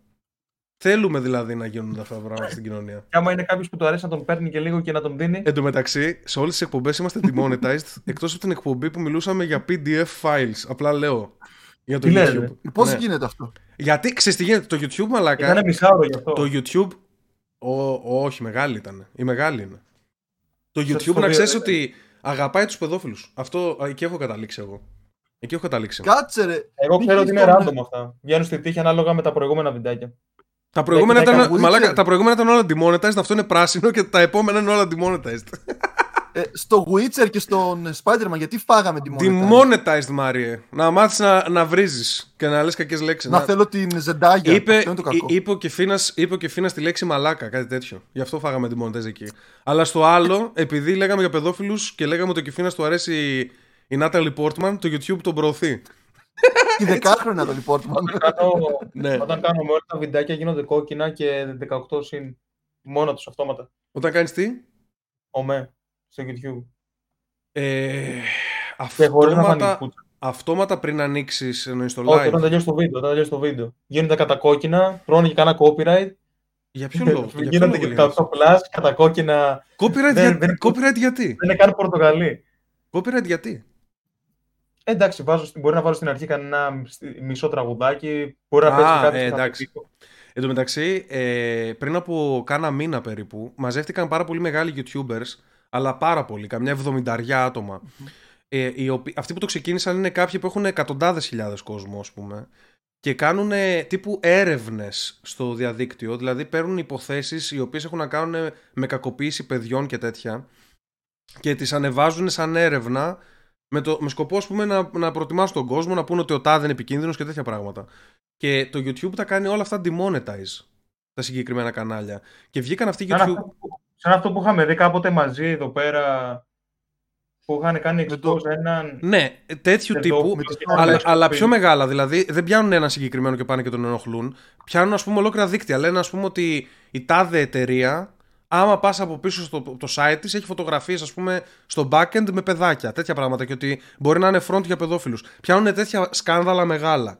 Θέλουμε δηλαδή να γίνουν αυτά τα πράγματα στην κοινωνία. Και άμα είναι κάποιος που του αρέσει να τον παίρνει και λίγο και να τον δίνει. Εν τω μεταξύ, σε όλες τις εκπομπές είμαστε demonetized εκτός από την εκπομπή που μιλούσαμε για PDF files. Απλά λέω. Για το Τι λες, YouTube. ρε; Πώς Ναι. γίνεται αυτό; Γιατί ξέρεις τι γίνεται, το YouTube μαλάκα. Ήταν μισάωρο γι' αυτό. Το YouTube. Ο, όχι, μεγάλη ήταν. Η μεγάλη είναι. Το Στο YouTube στο να βίντεο, ξέρεις ε. ότι αγαπάει τους παιδόφιλους. Αυτό εκεί έχω καταλήξει εγώ. Εκεί έχω καταλήξει. Κάτσε ρε. Εγώ Μην ξέρω ότι είναι γινόταν. random αυτά. Βγαίνουν στη τύχη ανάλογα με τα προηγούμενα βιντεάκια. Τα προηγούμενα, Έχει ήταν, δέκα μαλάκα, Witcher. τα προηγούμενα ήταν όλα demonetized, αυτό είναι πράσινο και τα επόμενα είναι όλα demonetized. Ε, στο Witcher και στον Spider-Man, γιατί φάγαμε τη μόνη. demonetized, Μάριε. Να μάθεις να, να βρίζεις και να λες κακές λέξεις. Να θέλω την Ζεντάγια. Είπε, Αυτό είναι το κακό. εί- είπε, ο Κεφίνας, είπε ο Κεφίνας τη λέξη μαλάκα, κάτι τέτοιο. Γι' αυτό φάγαμε demonetized εκεί. Αλλά στο άλλο, επειδή λέγαμε για παιδόφιλους και λέγαμε ότι ο Κεφίνας του αρέσει η Natalie Portman, το YouTube τον προωθεί. Η δεκάχρονα το Portman. Κάνω, Ναι. Όταν κάνουμε όλα τα βιντεάκια γίνονται κόκκινα και 18 συν. Μόνο τους αυτόματα. Όταν κάνεις τι; Ομέ. Στο YouTube. Ε, Και χωρίς να φανεί αυτόματα, κούτσα. αυτόματα πριν ανοίξεις εννοείς το Όχι, live; όταν τελειώσει το βίντεο. Όταν τελειώσει το βίντεο. Γίνονται κατά κόκκινα, τρώνε και κανένα copyright Για ποιο λόγο. για ποιο Γίνονται λόγο και λέει τα 8 plus, κατά κόκκινα. Copyright, Δεν- για- δεν- copyright γιατί; Δεν είναι καν Πορτογαλί. Copyright γιατί; Ε, εντάξει, βάζω, στην- μπορεί να βάλω στην αρχή κανένα στη- μισό τραγουδάκι. Μπορεί να Α, πέσει κάτι. ε, στο εντάξει. χαρτί. Εν τω μεταξύ, ε, πριν από κάνα μήνα περίπου, μαζεύτηκαν πάρα πολύ μεγάλοι YouTubers, αλλά πάρα πολλοί, καμιά εβδομηνταριά άτομα. Ε, οι οποίοι- αυτοί που το ξεκίνησαν είναι κάποιοι που έχουν εκατοντάδες χιλιάδες κόσμο, ας πούμε, και κάνουν τύπου έρευνες στο διαδίκτυο, δηλαδή παίρνουν υποθέσεις οι οποίες έχουν να κάνουν με κακοποίηση παιδιών και τέτοια και τις ανεβάζουν σαν έρευνα με, το, με σκοπό ας πούμε, να, να προτιμάσουν τον κόσμο, να πούνε ότι ο τάδε είναι επικίνδυνος και τέτοια πράγματα. Και το YouTube τα κάνει όλα αυτά demonetize τα συγκεκριμένα κανάλια. Και βγήκαν αυτοί οι Σαν YouTube. αυτό, που- σαν αυτό που είχαμε δει κάποτε μαζί εδώ πέρα. Που είχαν κάνει Με το- expose έναν. Ναι, τέτοιου Εδώ, τύπου. με το Αλλά, Netflix. αλλά πιο μεγάλα. Δηλαδή δεν πιάνουν ένα συγκεκριμένο και πάνε και τον ενοχλούν. Πιάνουν, ας πούμε, ολόκληρα δίκτυα. Λένε, ας πούμε, ότι η τάδε εταιρεία, άμα πας από πίσω στο το site της, έχει φωτογραφίες, ας πούμε, στο backend με παιδάκια. Τέτοια πράγματα. Και ότι μπορεί να είναι front για παιδόφιλους. Πιάνουν τέτοια σκάνδαλα μεγάλα.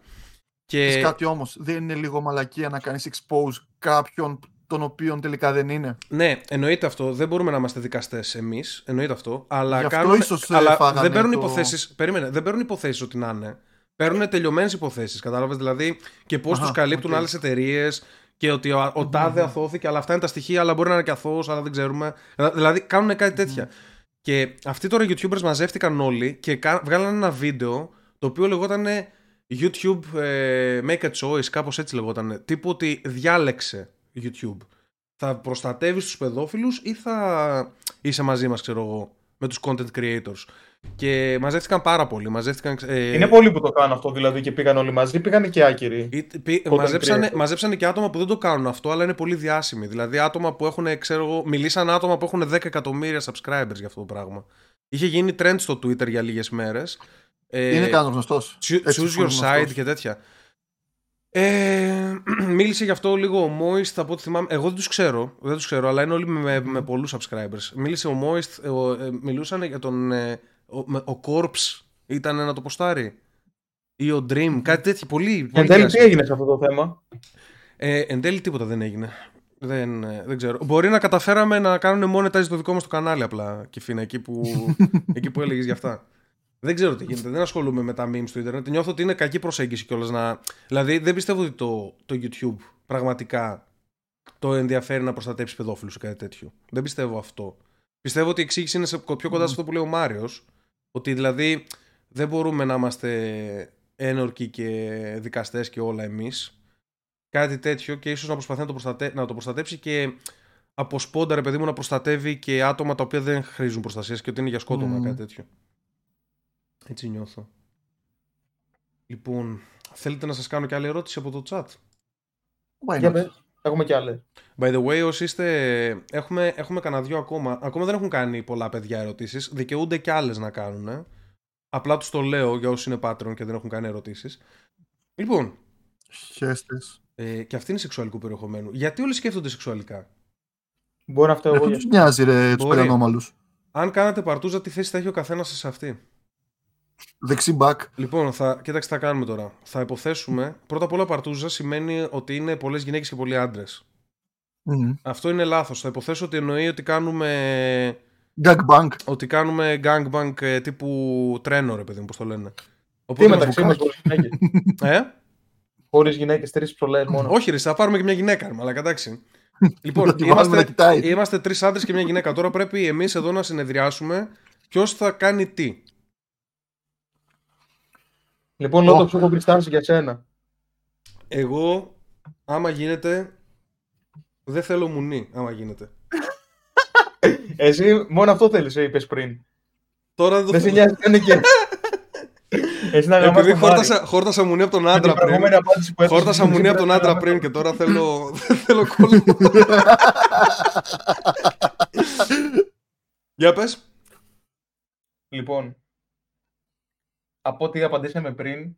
Ξέρεις Και κάτι όμως, δεν είναι λίγο μαλακία να κάνεις expose κάποιον τον οποίον τελικά δεν είναι; Ναι, εννοείται αυτό. Δεν μπορούμε να είμαστε δικαστές εμείς. Εννοείται αυτό. Αλλά, Γι' αυτό κάνουν, ίσως, ε, αλλά φάγανε δεν παίρνουν το- υποθέσει. Περίμενε, δεν παίρνουν υποθέσεις ότι να είναι. Παίρνουν τελειωμένες υποθέσεις. Κατάλαβες; Δηλαδή και πώς Αχα, τους καλύπτουν οκ. άλλες εταιρείες και ότι ο, ο τάδε αθωώθηκε, αλλά αυτά είναι τα στοιχεία, αλλά μπορεί να είναι και αθώος, αλλά δεν ξέρουμε. Δηλαδή κάνουν κάτι τέτοια. Και αυτοί τώρα οι YouTubers μαζεύτηκαν όλοι και κα- βγάλανε ένα βίντεο το οποίο λεγόταν YouTube ε, Make a Choice, κάπως έτσι λεγόταν. Τύπου ότι διάλεξε YouTube. Θα προστατεύεις τους παιδόφιλους ή θα είσαι μαζί μας, ξέρω εγώ, με τους content creators. Και μαζεύτηκαν πάρα πολλοί. Μαζεύτηκαν, ε, Είναι πολλοί που το κάνουν αυτό δηλαδή και πήγαν όλοι μαζί. Πήγαν και άκυροι. ή- πι- Content μαζέψανε, creator. μαζέψανε και άτομα που δεν το κάνουν αυτό, αλλά είναι πολύ διάσημοι. Δηλαδή, άτομα που έχουν, ξέρω εγώ, μιλήσαν άτομα που έχουν 10 εκατομμύρια subscribers για αυτό το πράγμα. Είχε γίνει trend στο Twitter για λίγες μέρες. Ε, είναι κανένα γνωστός. Choose Έτσι, choose πολύ your γνωστός. side και τέτοια. Ε, μίλησε γι' αυτό λίγο ο Moist, από ό,τι θυμάμαι. Εγώ δεν τους ξέρω, δεν τους ξέρω, αλλά είναι όλοι με, με πολλούς subscribers. Μίλησε ο Moist, ε, ο- ε, μιλούσαν για τον. Ε, ο, με- ο Corpse ήταν να το ποστάρει. Ή ο Dream, κάτι τέτοιο. Πολύ. Εν πολύ τέλει, τι διάσημο. έγινε σε αυτό το θέμα; Ε, εν τέλει τίποτα δεν έγινε. Δεν, ε, δεν ξέρω. Μπορεί να καταφέραμε να κάνουν monetize το δικό μας το κανάλι απλά, Κιφίνα, εκεί που, εκεί που έλεγες για αυτά. Δεν ξέρω τι γίνεται. Δεν ασχολούμαι με τα memes στο Ιντερνετ. Νιώθω ότι είναι κακή προσέγγιση κιόλας να. Δηλαδή, δεν πιστεύω ότι το, το YouTube πραγματικά το ενδιαφέρει να προστατέψει παιδόφιλους ή κάτι τέτοιο. Δεν πιστεύω αυτό. Πιστεύω ότι η εξήγηση είναι σε, πιο κοντά σε αυτό που λέει ο Μάριος. Ότι δηλαδή δεν μπορούμε να είμαστε ένορκοι και δικαστές και όλα εμείς κάτι τέτοιο και ίσως να προσπαθεί να το, προστατε... να το προστατέψει και από σπόντα ρε παιδί μου να προστατεύει και άτομα τα οποία δεν χρήζουν προστασίας και ότι είναι για σκότωμα Μμμ. κάτι τέτοιο. Έτσι νιώθω. Λοιπόν, θέλετε να σας κάνω και άλλη ερώτηση από το chat; Why Για not? Πες. Έχουμε κι άλλες. By the way, όσοι είστε. Έχουμε, έχουμε κανένα δυο ακόμα. Ακόμα δεν έχουν κάνει πολλά παιδιά ερωτήσεις. Δικαιούνται και άλλες να κάνουν. ε. Απλά τους το λέω για όσοι είναι Patreon και δεν έχουν κάνει ερωτήσεις. Λοιπόν, Χέστες. ε, και αυτή είναι σεξουαλικού περιεχομένου. Γιατί όλοι σκέφτονται σεξουαλικά; Μπορεί να φταίω Δεν εγώ. τους για- νοιάζει ρε τους Μπορεί. περανόμαλους. Αν κάνατε παρτούζα, τι θέση θα έχει ο καθένας σε αυτή; Δεξί back. Λοιπόν, θα, κοίταξε τι θα κάνουμε τώρα. Θα υποθέσουμε. Πρώτα απ' όλα, παρτούζα σημαίνει ότι είναι πολλές γυναίκες και πολλοί άντρες. Μμμ. Αυτό είναι λάθος. Θα υποθέσω ότι εννοεί ότι κάνουμε Gangbang. ότι κάνουμε gangbang ε, τύπου τρένο, ρε παιδί μου, πώς το λένε. Τι Οπότε, μεταξύ μας χωρίς γυναίκες. ε; Χωρίς γυναίκες, τρεις ψολέ μόνο. Όχι, ρε, θα πάρουμε και μια γυναίκα, αλλά εντάξει. λοιπόν, Θα τη βάλουμε να είμαστε, κοιτάει. είμαστε τρεις άντρες και μια γυναίκα. Τώρα πρέπει εμείς εδώ να συνεδριάσουμε ποιος θα κάνει τι. Λοιπόν, Λότος, σου έχω βρει στάση για σένα. Εγώ, άμα γίνεται, δεν θέλω μουνί, άμα γίνεται. Εσύ μόνο αυτό θέλεις, είπες πριν. Τώρα δεν το Δεν σε θέλω. νοιάζει, δεν είναι και. Εσύ να γαμάς Επειδή τον Μάρι. χόρτασα, χόρτασα μουνί από τον Με την άντρα πριν. προηγούμενη απάντηση που έδωσες, Χόρτασα δεν μουνί από τον πρέπει να άντρα γαμάς πριν και τώρα θέλω, δεν θέλω κόλλο. Για πες. Λοιπόν, από ό,τι απαντήσαμε πριν,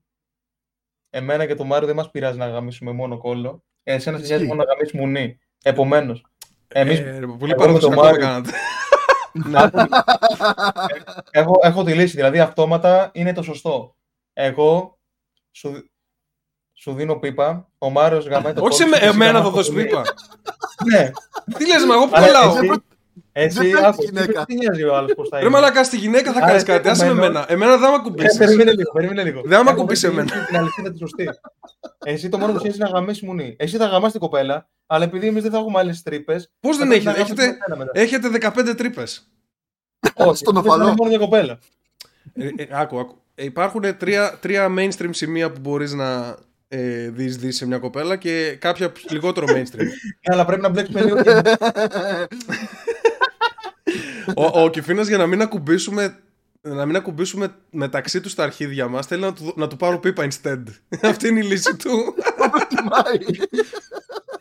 εμένα και το Μάριο δεν μας πειράζει να γαμίσουμε μόνο κόλλο. Εσένα σε νοιάζει Ισχύει. μόνο να γαμίσεις μουνί. Επομένως, εμείς Ε, ρε, πολύ εγώ με παραδοσιακό τον με Μάριο. κάνατε. έχω, έχω τη λύση. Δηλαδή, αυτόματα είναι το σωστό. Εγώ σου, σου δίνω πίπα, ο Μάριος γαμάει το Όχι σε κόλλο με- σου και εσύ εμένα γαμάς θα το δώσει μουνί. πίπα. Ναι. Τι λες, μα εγώ Αλλά κολλάω. Εσύ- Εσύ, Δεν θέλει άκου, τη γυναίκα. τι- τι νοιάζει ο άλλος πώς θα Ρε είναι; μαλάκα, στη γυναίκα θα Άρα, κάνεις εσύ κάτι. Άσε με επομένως- εμένα. Εμένα δεν θα με Ε, ακουμπήσεις. περίμενε λίγο, περίμενε λίγο. Δεν άμα Έχω κουμπίσει βρει εμένα. Την αλήθεια τη σωστή. Εσύ το μόνο που σχέση είναι να γαμίσεις μουνή. Εσύ θα γαμάσει την κοπέλα, αλλά επειδή εμείς δεν θα έχουμε άλλες τρύπες. Πώς δεν έχετε, έχετε, έχετε 15 τρύπες. Όχι, στον δεν οφαλό. είναι μόνο για κοπέλα. Ε, ε, άκου, άκου. Ε, υπάρχουν τρία, τρία mainstream σημεία που μπορείς να ε, διεισδύσεις σε μια κοπέλα και κάποια λιγότερο mainstream. Ναι, αλλά πρέπει να μπλέξουμε λίγο. και- ο, ο Κιφίνας για να μην ακουμπήσουμε να μην ακουμπήσουμε μεταξύ τους τα αρχίδια μας θέλει να του, να του πάρω πίπα instead. Αυτή είναι η λύση του.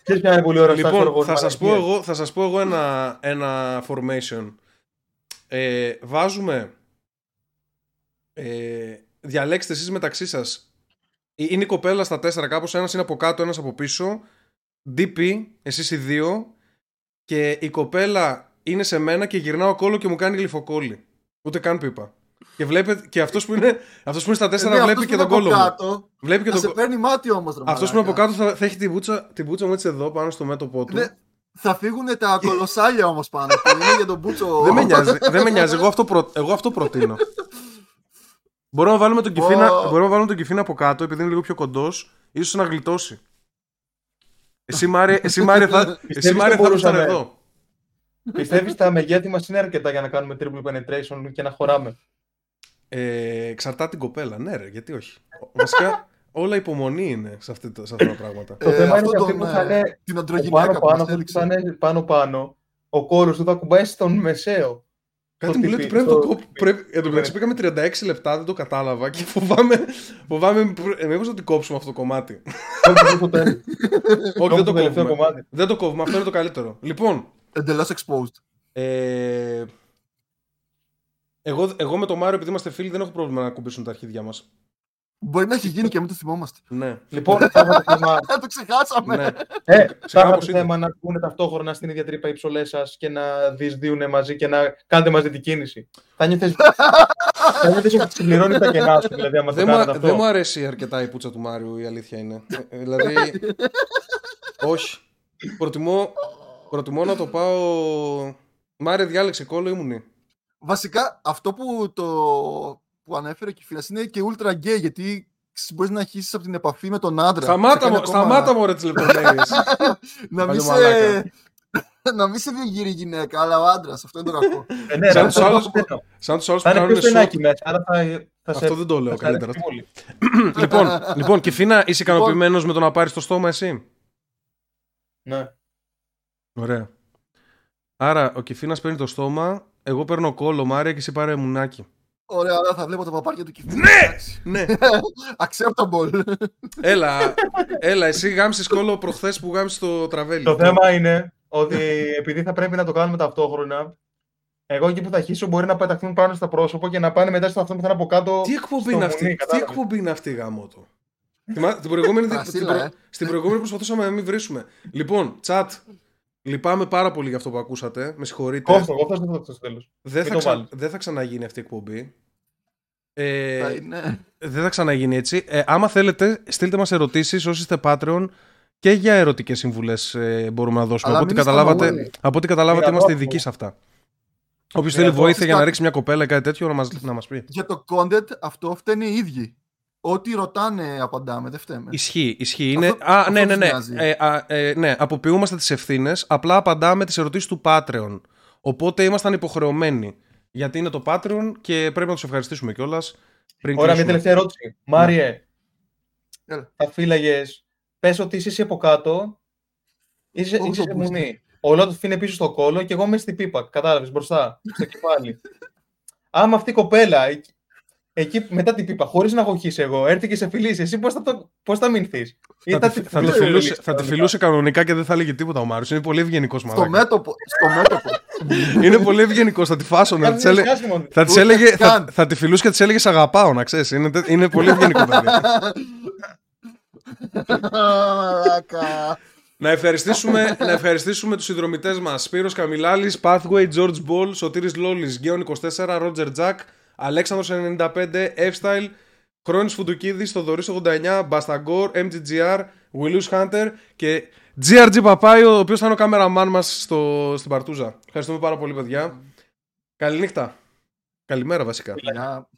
Ξέρεις ποια είναι πολύ ωραία λοιπόν, θα σας, πω εγώ, θα σας πω εγώ ένα, ένα formation. Ε, βάζουμε ε, διαλέξτε εσείς μεταξύ σας Ε, είναι η κοπέλα στα τέσσερα κάπως ένας είναι από κάτω, ένας από πίσω DP, εσείς οι δύο και η κοπέλα είναι σε μένα και γυρνάω κόλλο και μου κάνει γλυφοκόλλη ούτε καν πίπα και, βλέπετε, και αυτός, που είναι, αυτός που είναι στα τέσσερα Ναι, βλέπει αυτός και που τον είναι κόλλο από μου κάτω, βλέπει και Θα τον σε κο- παίρνει μάτι όμως. αυτός που είναι από κάτω θα, θα έχει την πουτσα, την πουτσα μου έτσι εδώ πάνω στο μέτωπό του Θα φύγουν τα κολοσσάλια όμως πάνω. που είναι για τον Μπούτσο. Δεν με νοιάζει, δεν με νοιάζει. Εγώ, αυτό προ... εγώ αυτό προτείνω. Μπορούμε να βάλουμε τον Κιφίνα, Ω. μπορούμε να βάλουμε τον Κιφίνα από κάτω, επειδή είναι λίγο πιο κοντός, ίσως να γλιτώσει. Εσύ Μάρια, εσύ Μάρια θα, εσύ, Πιστεύεις Μάρια, το θα ήσταν μπορούσαμε. εδώ. Πιστεύεις τα μεγέθη μας είναι αρκετά για να κάνουμε triple penetration και να χωράμε; Ε, εξαρτάται την κοπέλα. Ναι, ρε, γιατί όχι. Βασικά, όλα υπομονή είναι σε, αυτή, σε αυτά τα πράγματα. Το θέμα είναι αυτό ότι αυτή τον, που θα ε, είναι Την ο αντρογυναίκα πάνω που πάνω, μας αυτό που θα έδειξε. είναι πάνω πάνω, ο κόλλος του θα κουμπάει στον μεσαίο. Κάτι στο μου λέει ότι τυπί- πρέπει να το στο κόψω. τυπί. Πρέπει... Εν τω μεταξύ πήγαμε 36 λεπτά, δεν το κατάλαβα και φοβάμαι. φοβάμαι ε, μήπως θα την κόψουμε αυτό το κομμάτι. Όχι, το τέλος. Όχι, δεν το τελευταίο κόβουμε. κομμάτι. Δεν το κόβουμε, αυτό είναι το καλύτερο. Λοιπόν, Εντελώς exposed. Ε, εγώ, εγώ με τον Μάριο, επειδή είμαστε φίλοι, δεν έχω πρόβλημα να κουμπίσουν τα αρχίδια μας. Μπορεί να έχει γίνει και μην το θυμόμαστε. Ναι. Λοιπόν, θα είχατε θέμα, το ξεχάσαμε. ναι. ε, θα κάπως είχατε είναι. θέμα να ακούνε ταυτόχρονα στην ίδια τρύπα οι ψωλές σας και να διεισδύουν μαζί και να κάνετε μαζί την κίνηση. Θα νιώθεις, θα νιώθεις ότι συμπληρώνει τα κενά σου, δηλαδή, άμα το Δεν, μου, κάνετε δεν μου αυτό. αρέσει αρκετά η πουτσα του Μάριου, η αλήθεια είναι. Ε, δηλαδή. όχι. Προτιμώ, προτιμώ να το πάω. Μάρια, διάλεξε κόλλο ήμουνη. Βασικά αυτό που, το, που ανέφερε και η φίλα είναι και ultra gay γιατί μπορείς να αρχίσεις από την επαφή με τον άντρα. Σταμάτα, Σε κάνει μου, ακόμα- σταμάτα μου ρε τις λεπτομέρειες. να μην Παλιό σε, μαλάκα. να μην σε διεγείρει η γυναίκα, αλλά ο άντρας. Αυτό είναι το κακό. Ε, ναι, Σαν ρε, τους αυτό άλλους- το πιστεύω. Σαν τους άλλους που Θα είναι κάνουν πιο στενάκι short. μέσα, άρα θα, θα σε Αυτό δεν το λέω θα σε αρέσει καλύτερα. πολύ. λοιπόν, λοιπόν, Κιφίνα, είσαι ικανοποιημένος με το να πάρεις το στόμα εσύ; Ναι. Ωραία. Άρα, ο Κιφίνα παίρνει το στόμα, εγώ παίρνω κόλλο Μάρια και εσύ πάρε μουνάκι. Ωραία, ωραία, θα βλέπω τα παπάρια του κυφτή. Ναι! Acceptable. έλα, έλα, εσύ γάμισες κόλλο προχθές που γάμισες το τραβέλι. Το θέμα είναι ότι επειδή θα πρέπει να το κάνουμε ταυτόχρονα, εγώ εκεί που θα χύσω μπορεί να πεταχθούν πάνω στο πρόσωπο και να πάνε μετά στο αυτό που θα είναι από κάτω. Τι εκπομπή στο είναι μουνί, αυτή, τι κατάλαβες. εκπομπή είναι αυτή γάμο του. Θυμά- την προηγούμενη, την Πρασίλα, προ- ε. Στην προηγούμενη προσπαθούσαμε να μην βρίσουμε. Λοιπόν, chat, λυπάμαι πάρα πολύ για αυτό που ακούσατε. Με συγχωρείτε. Κόφτο, κόφτο στο στο τέλος. Δεν μην θα, το ξα... βάλεις. δεν θα ξαναγίνει αυτή η εκπομπή. Ε, Θα είναι. δεν θα ξαναγίνει έτσι. Ε, άμα θέλετε, στείλτε μας ερωτήσεις όσοι είστε Patreon και για ερωτικές συμβουλές ε, μπορούμε να δώσουμε. Αλλά από ό,τι μην είστε καταλάβατε, αμαγόνοι. από ό,τι καταλάβατε Μην είμαστε αγώνουμε. ειδικοί σε αυτά. Όποιος Μην θέλει βοήθεια αγώνουμε. για να ρίξει μια κοπέλα ή κάτι τέτοιο να μας, να μας πει. Για το content αυτό φταίνε οι ίδιοι. Ό,τι ρωτάνε απαντάμε, δεν φταίμε. Ισχύει, ισχύει. Είναι... Αυτό- α, αυτό ναι, ναι, τους ναι. νοιάζει. Ε, α, ε, ναι. Αποποιούμαστε τις ευθύνες. Απλά απαντάμε τις ερωτήσεις του Patreon. Οπότε ήμασταν υποχρεωμένοι. Γιατί είναι το Patreon και πρέπει να τους ευχαριστήσουμε κιόλας. Πριν Ωραία, μια κλείσουμε. τελευταία ερώτηση. Μάριε, Έλα. θα φύλαγες, πες ότι είσαι εσύ από κάτω, είσαι, Όχι είσαι το σε boost. μουνί. Ο Λότοφ είναι πίσω στο κόλο και εγώ είμαι στην πίπα. Κατάλαβες μπροστά, στο κεφάλι. Άμα αυτή η κοπέλα, εκεί, εκεί μετά την πίπα, χωρίς να έχω χύσει εγώ, έρθει και σε φιλήσει, εσύ πώς θα, το- πώς θα μηνθείς; Θα, τη, θα, τη φιλούσες, θα τη φιλούσε κανονικά και δεν θα έλεγε τίποτα ο Μάριος. Είναι πολύ ευγενικός Στο μάλλον. μέτωπο. Στο μέτωπο. Είναι πολύ ευγενικός. Θα τη φάσωνε. Θα της έλεγε- Θα, της Ούτε έλεγε, θα, καν. θα τη φιλούσε και της έλεγε Σ' αγαπάω, να ξέρεις. Είναι, τε- είναι πολύ ευγενικό παιδί. Μαλάκα. να, ευχαριστήσουμε, να ευχαριστήσουμε τους συνδρομητές μας Σπύρος Καμιλάλης, Pathway, George Ball, Σωτήρης Λόλης, Γκέον 24, Roger Jack, Αλέξανδρος 95, F-Style, Χρόνης Φουντουκίδης, Θοδωρής 89, Μπασταγκόρ, MGGR, Willius Hunter και GRG Παπάη, ο οποίος θα είναι ο κάμεραμάν μας στην Παρτούζα. Ευχαριστούμε πάρα πολύ, παιδιά. Καληνύχτα. Καλημέρα, βασικά. Γεια.